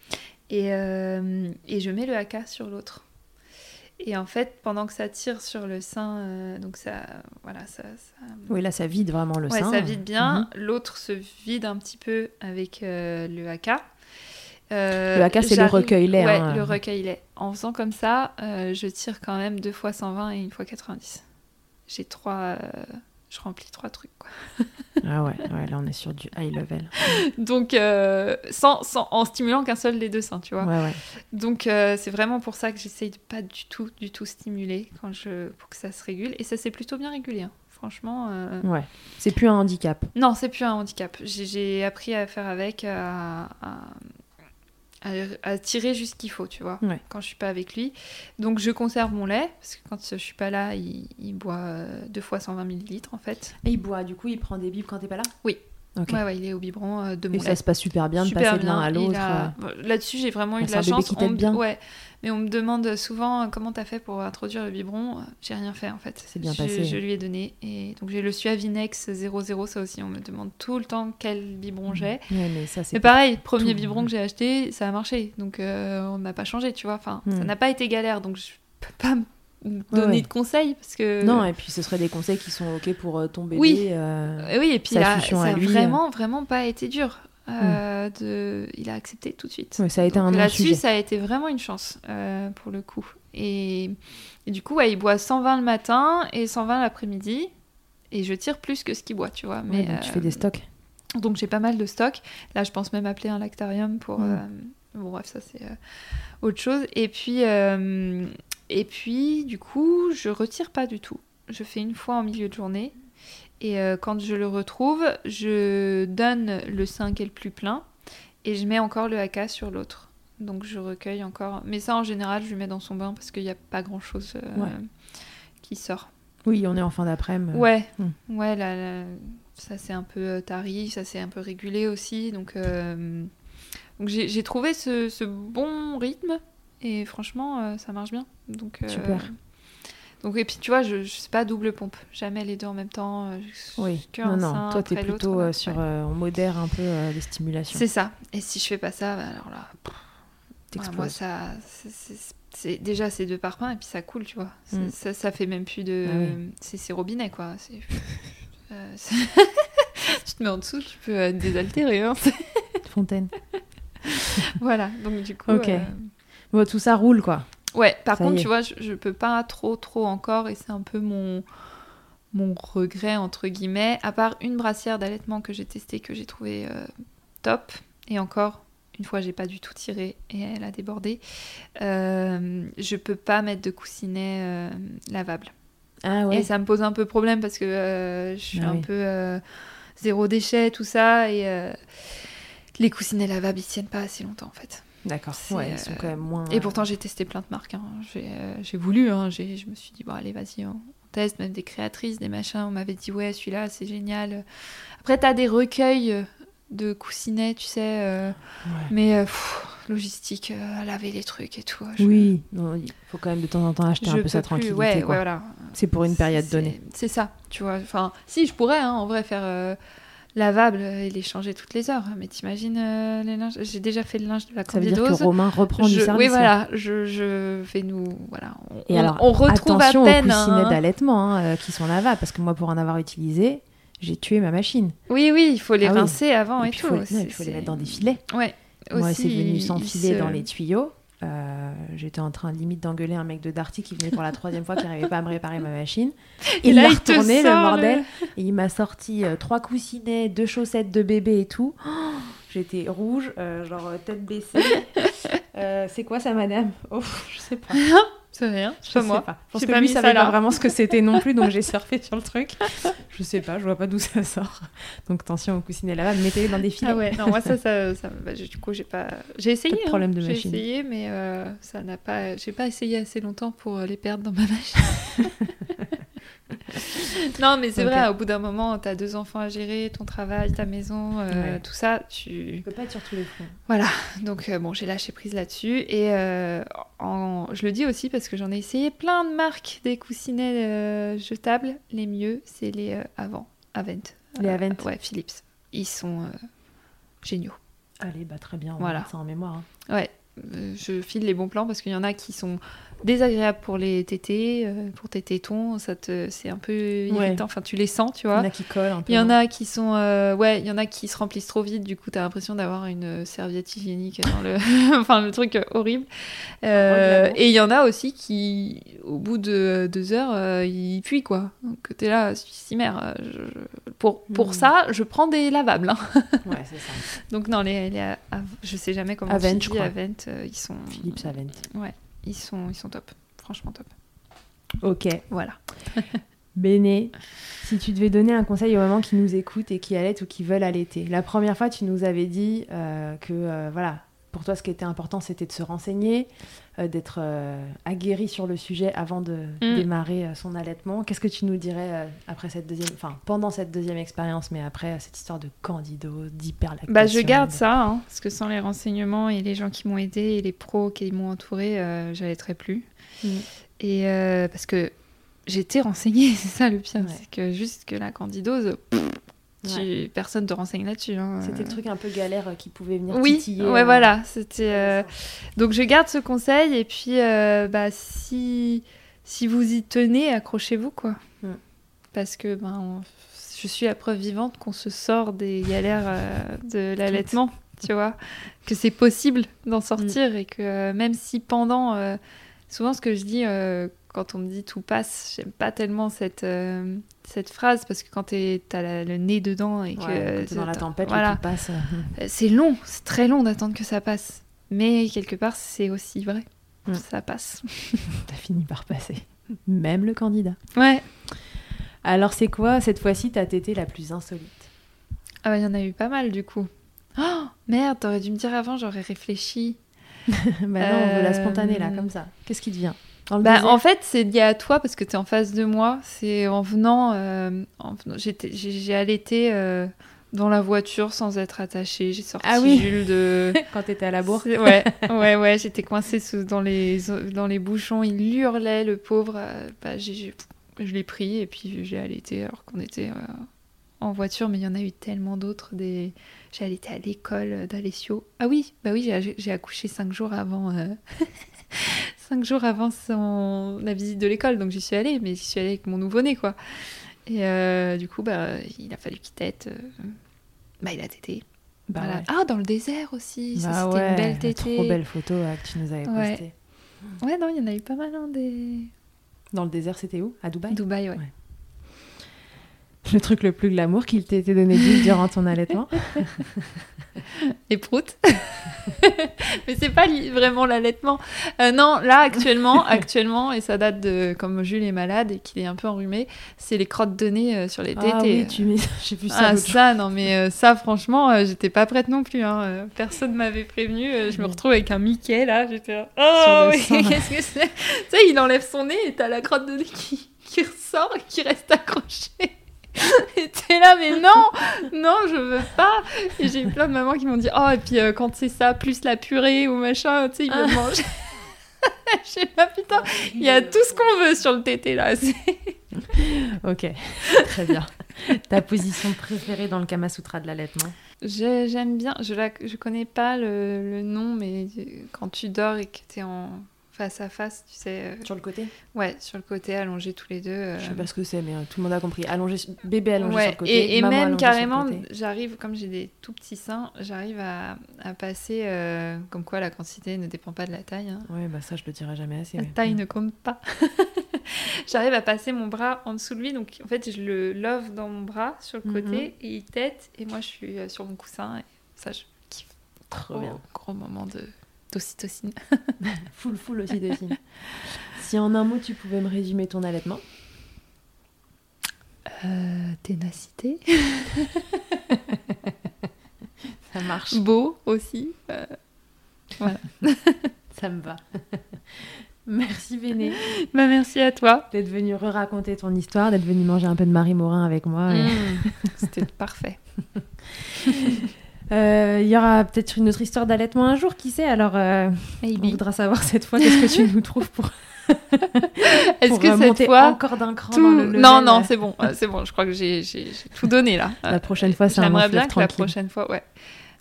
Et, euh, et je mets le haka sur l'autre. Et en fait, pendant que ça tire sur le sein, euh, donc ça, voilà, ça, ça, Oui, là, ça vide vraiment le ouais, sein. ça vide bien. Mhm. L'autre se vide un petit peu avec euh, le haka. Euh, Le haka, c'est le recueil-lait, Ouais, hein. le recueil-lait. En faisant comme ça, je tire quand même deux fois 120 et une fois 90. J'ai trois. Je remplis trois trucs, quoi. Ah ouais, ouais, là, on est sur du high level. Donc, euh, sans, sans- en stimulant qu'un seul des deux seins, tu vois. Ouais, ouais. Donc, euh, c'est vraiment pour ça que j'essaye de pas du tout, du tout stimuler quand je, pour que ça se régule. Et ça s'est plutôt bien régulé, hein. franchement. euh, Ouais. C'est plus un handicap. Non, c'est plus un handicap. J'ai- J'ai appris à faire avec, à, à- à- à tirer juste ce qu'il faut, tu vois, Ouais. quand je suis pas avec lui. Donc je conserve mon lait, parce que quand je suis pas là, il, il boit euh, deux fois 120 millilitres en fait. Et il boit, du coup, il prend des bibes quand t'es pas là? Oui. Ouais, ouais, il est au biberon euh, de mon Et ça se passe super bien de Super passer de l'un à l'autre. a- euh. Là-dessus, j'ai vraiment eu de la chance. qui On bien. Ouais, mais on me demande souvent euh, comment t'as fait pour introduire le biberon. J'ai rien fait en fait. C'est bien Je- passé. Je lui ai donné et donc j'ai le Suavinex 00. Ça aussi, on me demande tout le temps quel biberon j'ai. Ouais, mais ça, c'est pareil, premier tout. biberon que j'ai acheté, ça a marché. Donc euh, on n'a pas changé, tu vois. Enfin, ça Hmm. n'a pas été galère. Donc je peux pas me donner ouais. de conseils parce que. Non, et puis ce seraient des conseils qui sont OK pour euh, ton bébé. Oui. euh, Euh, oui, et puis là, ça a lui, vraiment, vraiment pas été dur. Euh, de... Il a accepté tout de suite. ouais, ça a été Donc un Là-dessus, ça a été vraiment une chance euh, pour le coup. Et, et du coup, ouais, il boit 120 le matin et 120 l'après-midi. Et je tire plus que ce qu'il boit, tu vois. Mais, tu fais euh, des stocks. Donc j'ai pas mal de stock. Là, je pense même appeler un lactarium pour. Mm. euh, Bon, bref, ça c'est euh, autre chose. Et puis, euh, et puis, du coup, je retire pas du tout. Je fais une fois en milieu de journée. Et euh, quand je le retrouve, je donne le sein qui est le plus plein et je mets encore le haka sur l'autre. Donc je recueille encore. Mais ça, en général, je lui mets dans son bain parce qu'il n'y a pas grand chose Ouais. qui sort. Oui, on est en fin d'après-midi. Ouais, Hmm. ouais, là, là, ça c'est un peu euh, tari, ça c'est un peu régulé aussi. Donc, euh, donc j'ai j'ai trouvé ce, ce bon rythme et franchement, euh, ça marche bien. Donc, euh, Super. Donc, et puis tu vois, je, je sais pas double pompe, jamais les deux en même temps. euh, Oui. que Non, un non. sein Toi, après l'autre, plutôt euh, sur. Ouais. euh, on modère un peu euh, les stimulations. C'est ça. Et si je fais pas ça, bah, alors là, pff, moi T'exploses. ça, c'est- déjà c'est deux parpaings et puis ça coule, tu vois. Mm. Ça, ça fait même plus de, Ah oui. c'est c'est robinet quoi. Tu te mets en dessous, tu peux désaltérer. Hein. Fontaine. voilà. Donc du coup. Ok. Bon, tout ça roule, quoi. Ouais. Par Ça contre, tu vois, je, je peux pas trop trop encore et c'est un peu mon mon regret entre guillemets. À part une brassière d'allaitement que j'ai testée que j'ai trouvé euh, top et encore. Une fois, j'ai pas du tout tiré et elle a débordé. Euh, je peux pas mettre de coussinet euh, lavable. Ah ouais. Et ça me pose un peu problème parce que euh, je suis Ah un oui. peu zéro déchet, tout ça. Et les coussinets lavables, ils tiennent pas assez longtemps en fait. D'accord. Ouais, ils sont euh, quand même moins. Et pourtant, j'ai testé plein de marques. hein. J'ai, euh, j'ai voulu. hein. Je me suis dit, bon, allez, vas-y, on, teste. Même des créatrices, des machins. On m'avait dit, ouais, celui-là, c'est génial. Après, t'as des recueils de coussinets, tu sais. euh, Ouais. mais euh, pff, logistique, euh, laver les trucs et tout. je- Oui, il faut quand même de temps en temps acheter je un peu sa tranquillité. Ouais, ouais, voilà. C'est pour une période donnée. C'est ça, tu vois. Enfin, si, je pourrais, hein, en vrai, faire euh, lavable et les changer toutes les heures. Mais t'imagines euh, les linges J'ai déjà fait le linge de la Ça veut dire que Romain reprend du service. oui, là. voilà, je, je vais nous. Voilà. On, Et on- alors, on retrouve attention à peine. aux coussinets un- d'allaitement hein, euh, qui sont lavables, parce que moi, pour en avoir utilisé, j'ai tué ma machine. Oui, oui, il faut les Ah oui. rincer avant et, tout. faut, non, il faut les c'est- mettre dans des filets. Ouais. Moi, c'est venu il- s'enfiler il se- dans les tuyaux. Euh, J'étais en train limite d'engueuler un mec de Darty qui venait pour la troisième fois, qui n'arrivait pas à me réparer ma machine. Et Il là, il retourné, le bordel. le- Et il m'a sorti euh, trois coussinets, deux chaussettes de bébé et tout. Oh, J'étais rouge, euh, genre tête baissée. C'est quoi ça, madame? Oh, je sais pas. C'est rien, Je pas sais moi. pas. Je pense que pas lui savait ça pas vraiment ce que c'était non plus, donc j'ai surfé sur le truc. Je sais pas, je vois pas d'où ça sort. Donc attention aux coussinets là-bas, mettez-les dans des filets. Ah ouais, non, moi ça, ça, ça bah, du coup, j'ai pas. J'ai essayé. Pas de hein. problème de J'ai machine. essayé, mais euh, ça n'a pas. J'ai pas essayé assez longtemps pour euh, les perdre dans ma machine. non, mais c'est vrai, au bout d'un moment, t'as deux enfants à gérer, ton travail, ta maison, euh, Ouais. tout ça, tu. Tu peux pas être sur tous les fronts. Voilà, donc euh, bon, j'ai lâché prise là-dessus. Et euh, en- je le dis aussi parce que j'en ai essayé plein de marques des coussinets jetables. Les mieux, c'est les Avant, Avent. Les Avent. Ouais, Philips. Ils sont géniaux. Allez, bah très bien, on Voilà. ça en mémoire. hein. Ouais, je file les bons plans parce qu'il y en a qui sont désagréables pour les tétés, euh, pour tes tétons, ça te, c'est un peu irritant. Enfin, tu les sens, tu Il y vois. en a qui collent un peu. Il y en a qui sont, euh, ouais, il y en a qui se remplissent trop vite. Du coup, t'as l'impression d'avoir une serviette hygiénique dans le, enfin, le truc horrible. Euh, Ouais, et il y en a aussi qui, au bout de deux heures, euh, ils puient quoi. Donc t'es là, euh, je- je- pour pour Hmm. ça, je prends des lavables. hein. Ouais, c'est ça. Donc non, les, les je sais jamais comment Avent, dit, crois. Avent, ils sont, Philips Avent. Ils sont, ils sont top. Franchement top. Ok. Voilà. Béné, si tu devais donner un conseil aux mamans qui nous écoutent et qui allaitent ou qui veulent allaiter. La première fois, tu nous avais dit euh, que, euh, voilà, pour toi, ce qui était important, c'était de se renseigner, d'être euh, aguerri sur le sujet avant de Mm. démarrer euh, son allaitement. Qu'est-ce que tu nous dirais euh, après cette deuxième, enfin, pendant cette deuxième expérience, mais après euh, cette histoire de candidose, d'hyperlactation Bah, je garde ça, hein, parce que sans les renseignements et les gens qui m'ont aidé et les pros qui m'ont entouré, euh, j'allaiterais plus. Mm. Et euh, parce que j'étais renseignée, c'est ça le pire, Ouais. c'est que juste que la candidose, pff, tu, personne te renseigne là-dessus. hein. C'était le truc un peu galère euh, qui pouvait venir Oui, titiller. ouais, euh, voilà. C'était. euh, Donc je garde ce conseil et puis euh, bah si si vous y tenez, accrochez-vous quoi. Mm. Parce que ben on- je suis la preuve vivante qu'on se sort des galères euh, de l'allaitement, tu vois, que c'est possible d'en sortir et que euh, même si pendant euh, souvent ce que je dis euh, quand on me dit tout passe, j'aime pas tellement cette euh, cette phrase parce que quand t'as le nez dedans et que Ouais, quand t'es dans la tempête, voilà. tout passe. euh, euh, C'est long, c'est très long d'attendre que ça passe. Mais quelque part, c'est aussi vrai. Mm. Ça passe. T'as fini par passer. Même le candidat. Ouais. Alors c'est quoi cette fois-ci ta tétée la plus insolite? Ah bah, il y en a eu pas mal du coup. Oh, merde, t'aurais dû me dire avant, j'aurais réfléchi. Bah non, on veut la spontanée là, comme ça. Qu'est-ce qui te vient? Dans le Bah, en fait, c'est lié à toi parce que t'es en face de moi. C'est en venant. euh, venant- J'ai allaité euh, dans la voiture sans être attachée. J'ai sorti Ah oui. Jules de. Quand t'étais à la bourre. Ouais, ouais, ouais, j'étais coincée sous- dans, les, dans les bouchons. Il hurlait, le pauvre. euh, bah, je l'ai pris et puis j'ai allaité alors qu'on était euh, en voiture. Mais il y en a eu tellement d'autres. Des... J'ai allaité à l'école d'Alessio. Ah oui, bah oui, j'ai accouché cinq jours avant. cinq jours avant son... la visite de l'école, donc j'y suis allée, mais j'y suis allée avec mon nouveau-né, quoi. Et euh, du coup, bah, il a fallu qu'il tète. euh, Bah, il a tété. Bah Voilà. ouais. Ah, dans le désert aussi. Bah c'était ouais, une belle tétée. Trop belle photo euh, que tu nous avais postée. Ouais, non, il y en a eu pas mal, hein, des. Dans le désert, c'était où? À Dubaï? Dubaï, ouais. Le truc le plus glamour qu'il t'ait été donné durant ton allaitement Et prout. Mais c'est pas vraiment l'allaitement. Euh, non, là, actuellement, actuellement, et ça date de. Comme Jules est malade et qu'il est un peu enrhumé, c'est les crottes de nez euh, sur les tétés. Ah oui, tu mets... j'ai vu ça Ah, jour. ça, non, mais euh, ça, franchement, euh, j'étais pas prête non plus. Hein. Euh, Personne m'avait prévenu. Euh, je me Mm. retrouve avec un Mickey, là. J'étais Oh, qu'est-ce que c'est? Tu sais, il enlève son nez et t'as la crotte de nez qui, qui ressort et qui reste accrochée. Et t'es là, mais non, non, je veux pas. Et j'ai eu plein de mamans qui m'ont dit, oh, et puis euh, quand c'est ça, plus la purée ou machin, tu sais, ils Ah. veulent manger. Je sais pas, putain, il y a tout ce qu'on veut sur le tété, là. Ok, très bien. Ta position préférée dans le Kama Sutra de l'allaitement? J'aime bien, je, la, je connais pas le, le nom, mais quand tu dors et que tu es en face à face, tu sais. euh, Sur le côté Ouais, sur le côté, allongés tous les deux. euh, Je sais pas ce que c'est, mais euh, tout le monde a compris. Allongé, bébé allongé Ouais, sur le côté. et, et maman même carrément, j'arrive, comme j'ai des tout petits seins, j'arrive à, à passer, euh, comme quoi la quantité ne dépend pas de la taille. hein. Ouais, bah ça, je le dirai jamais assez. La mais- taille Mm. ne compte pas. j'arrive à passer mon bras en dessous de lui, donc en fait je le love dans mon bras sur le côté, Mhm. et il tête, et moi je suis sur mon coussin, et ça je kiffe. Trop bien. gros moment de d'ocytocine. Full, full aussi de signes. si en un mot, tu pouvais me résumer ton allaitement Euh, ténacité. Ça marche. Beau aussi. euh, Ça me va. Merci Béné Bah merci à toi. d'être venu re-raconter ton histoire, d'être venu manger un peu de Marie Morin avec moi. et- Mm. C'était parfait. Euh, Il y aura peut-être une autre histoire d'allaitement un jour, qui sait? Alors, euh, on voudra savoir cette fois qu'est-ce que tu nous trouves pour, Est-ce que cette remonter fois encore d'un cran tout... dans le. Non, non, c'est bon, euh, c'est bon. Je crois que j'ai tout donné là. La prochaine fois, c'est un J'aimerais bien que la tranquille. prochaine fois, ouais.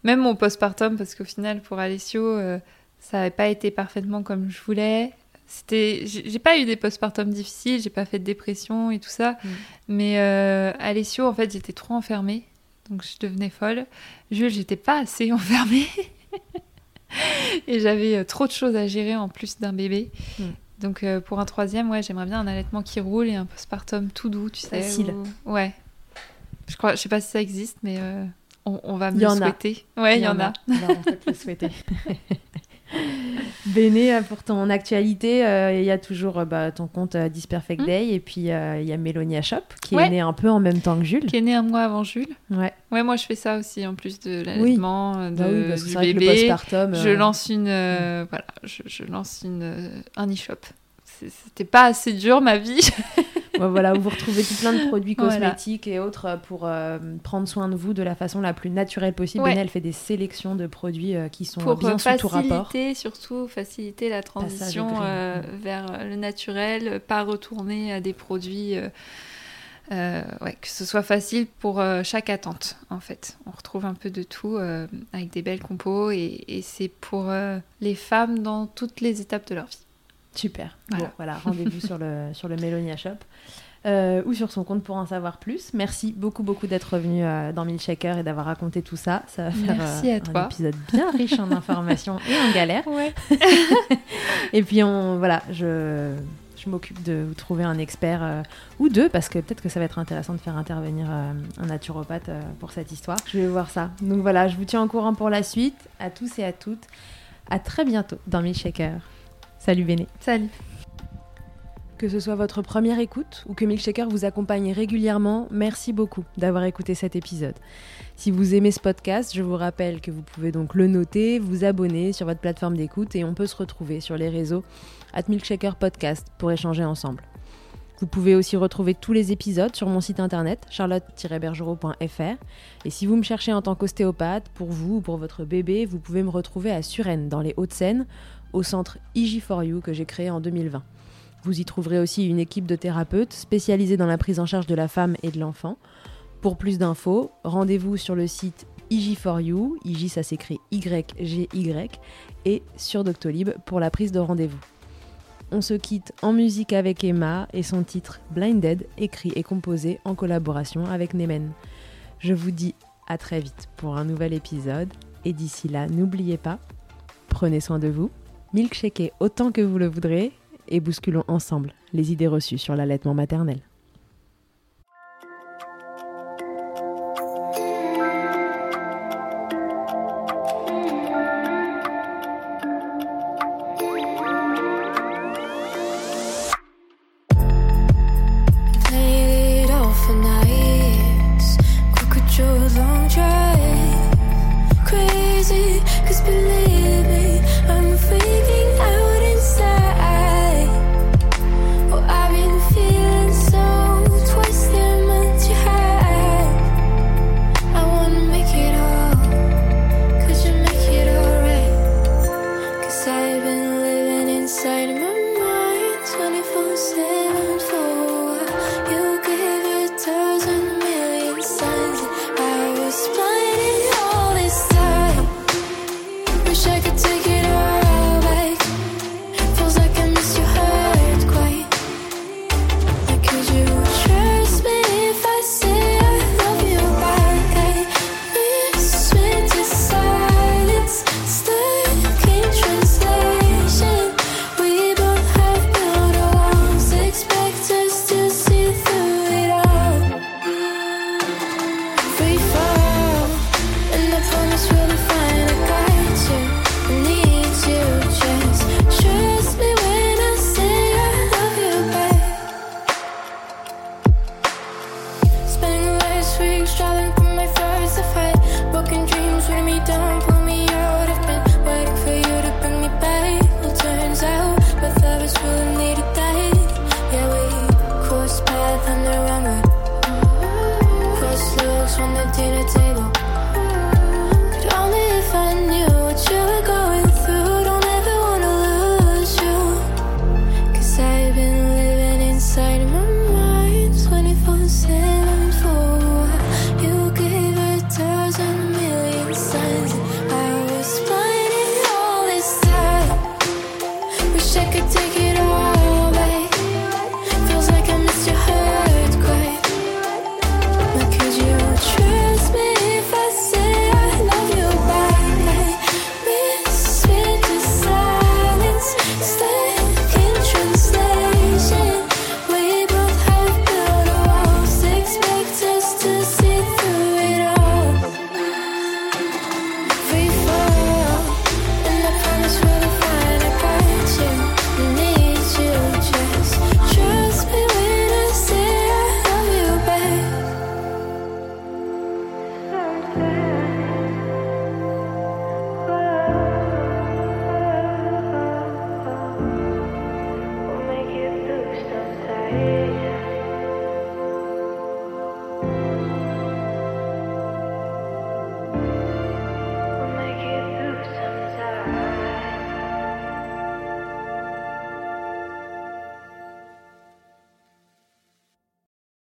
Même mon postpartum, parce qu'au final, pour Alessio, euh, ça n'avait pas été parfaitement comme je voulais. C'était, j'ai j'ai pas eu des postpartum difficiles, j'ai pas fait de dépression et tout ça, Mm. mais euh, Alessio, en fait, j'étais trop enfermée, donc je devenais folle. Jules, j'étais pas assez enfermée, et j'avais euh, trop de choses à gérer en plus d'un bébé. Mm. Donc euh, pour un troisième, ouais, j'aimerais bien un allaitement qui roule et un postpartum tout doux, tu sais. Facile. où- Ouais. Je crois, je sais pas si ça existe, mais euh, on, on va me le a. souhaiter. Ouais, il y en a. Alors, on peut te le souhaiter. Béné, euh, pour ton actualité, euh, il y a toujours euh, bah, ton compte Disperfect Mm. Day et puis euh, il y a Mélonia Shop qui Ouais. est né un peu en même temps que Jules. Qui est né un mois avant Jules. Ouais, Ouais, moi je fais ça aussi en plus de l'allaitement, de, bah oui, parce que du que le bébé. postpartum. je euh, lance une, euh, voilà, je, je lance une un e-shop. C'était pas assez dur ma vie. ouais, voilà, où vous retrouvez tout plein de produits Voilà. cosmétiques et autres pour euh, prendre soin de vous de la façon la plus naturelle possible. Ouais. Béné, elle fait des sélections de produits euh, qui sont pour bien euh, sous tout rapport. faciliter surtout faciliter la transition euh, vers le naturel, pas retourner à des produits. euh, ouais, que ce soit facile pour euh, chaque attente en fait. On retrouve un peu de tout euh, avec des belles compos et, et c'est pour les femmes dans toutes les étapes de leur vie. Super. Voilà. Bon, voilà, rendez-vous sur le, sur le Mélonia Shop. euh, ou sur son compte pour en savoir plus. Merci beaucoup, beaucoup d'être revenu euh, dans Milkshaker et d'avoir raconté tout ça. Ça va faire Merci euh, à un toi. épisode bien riche en informations et en galères. Ouais. Et puis, on, voilà, je, je m'occupe de vous trouver un expert euh, ou deux, parce que peut-être que ça va être intéressant de faire intervenir euh, un naturopathe pour cette histoire. Je vais voir ça. Donc voilà, je vous tiens au courant pour la suite. À tous et à toutes. À très bientôt dans Milkshaker. Salut Béné. Salut. Que ce soit votre première écoute ou que Milkshaker vous accompagne régulièrement, merci beaucoup d'avoir écouté cet épisode. Si vous aimez ce podcast, je vous rappelle que vous pouvez donc le noter, vous abonner sur votre plateforme d'écoute et on peut se retrouver sur les réseaux at Milkshaker Podcast pour échanger ensemble. Vous pouvez aussi retrouver tous les épisodes sur mon site internet charlotte-bergerot.fr et si vous me cherchez en tant qu'ostéopathe, pour vous ou pour votre bébé, vous pouvez me retrouver à Suresnes dans les Hauts-de-Seine au centre IG4U que j'ai créé en 2020. Vous y trouverez aussi une équipe de thérapeutes spécialisés dans la prise en charge de la femme et de l'enfant. Pour plus d'infos, rendez-vous sur le site IG4U, IG ça s'écrit Y-G-Y, et sur Doctolib pour la prise de rendez-vous. On se quitte en musique avec Emma et son titre Blinded, écrit et composé en collaboration avec Nemen. Je vous dis à très vite pour un nouvel épisode, et d'ici là, n'oubliez pas, prenez soin de vous, milkshakez autant que vous le voudrez, et bousculons ensemble les idées reçues sur l'allaitement maternel. unfold, said four.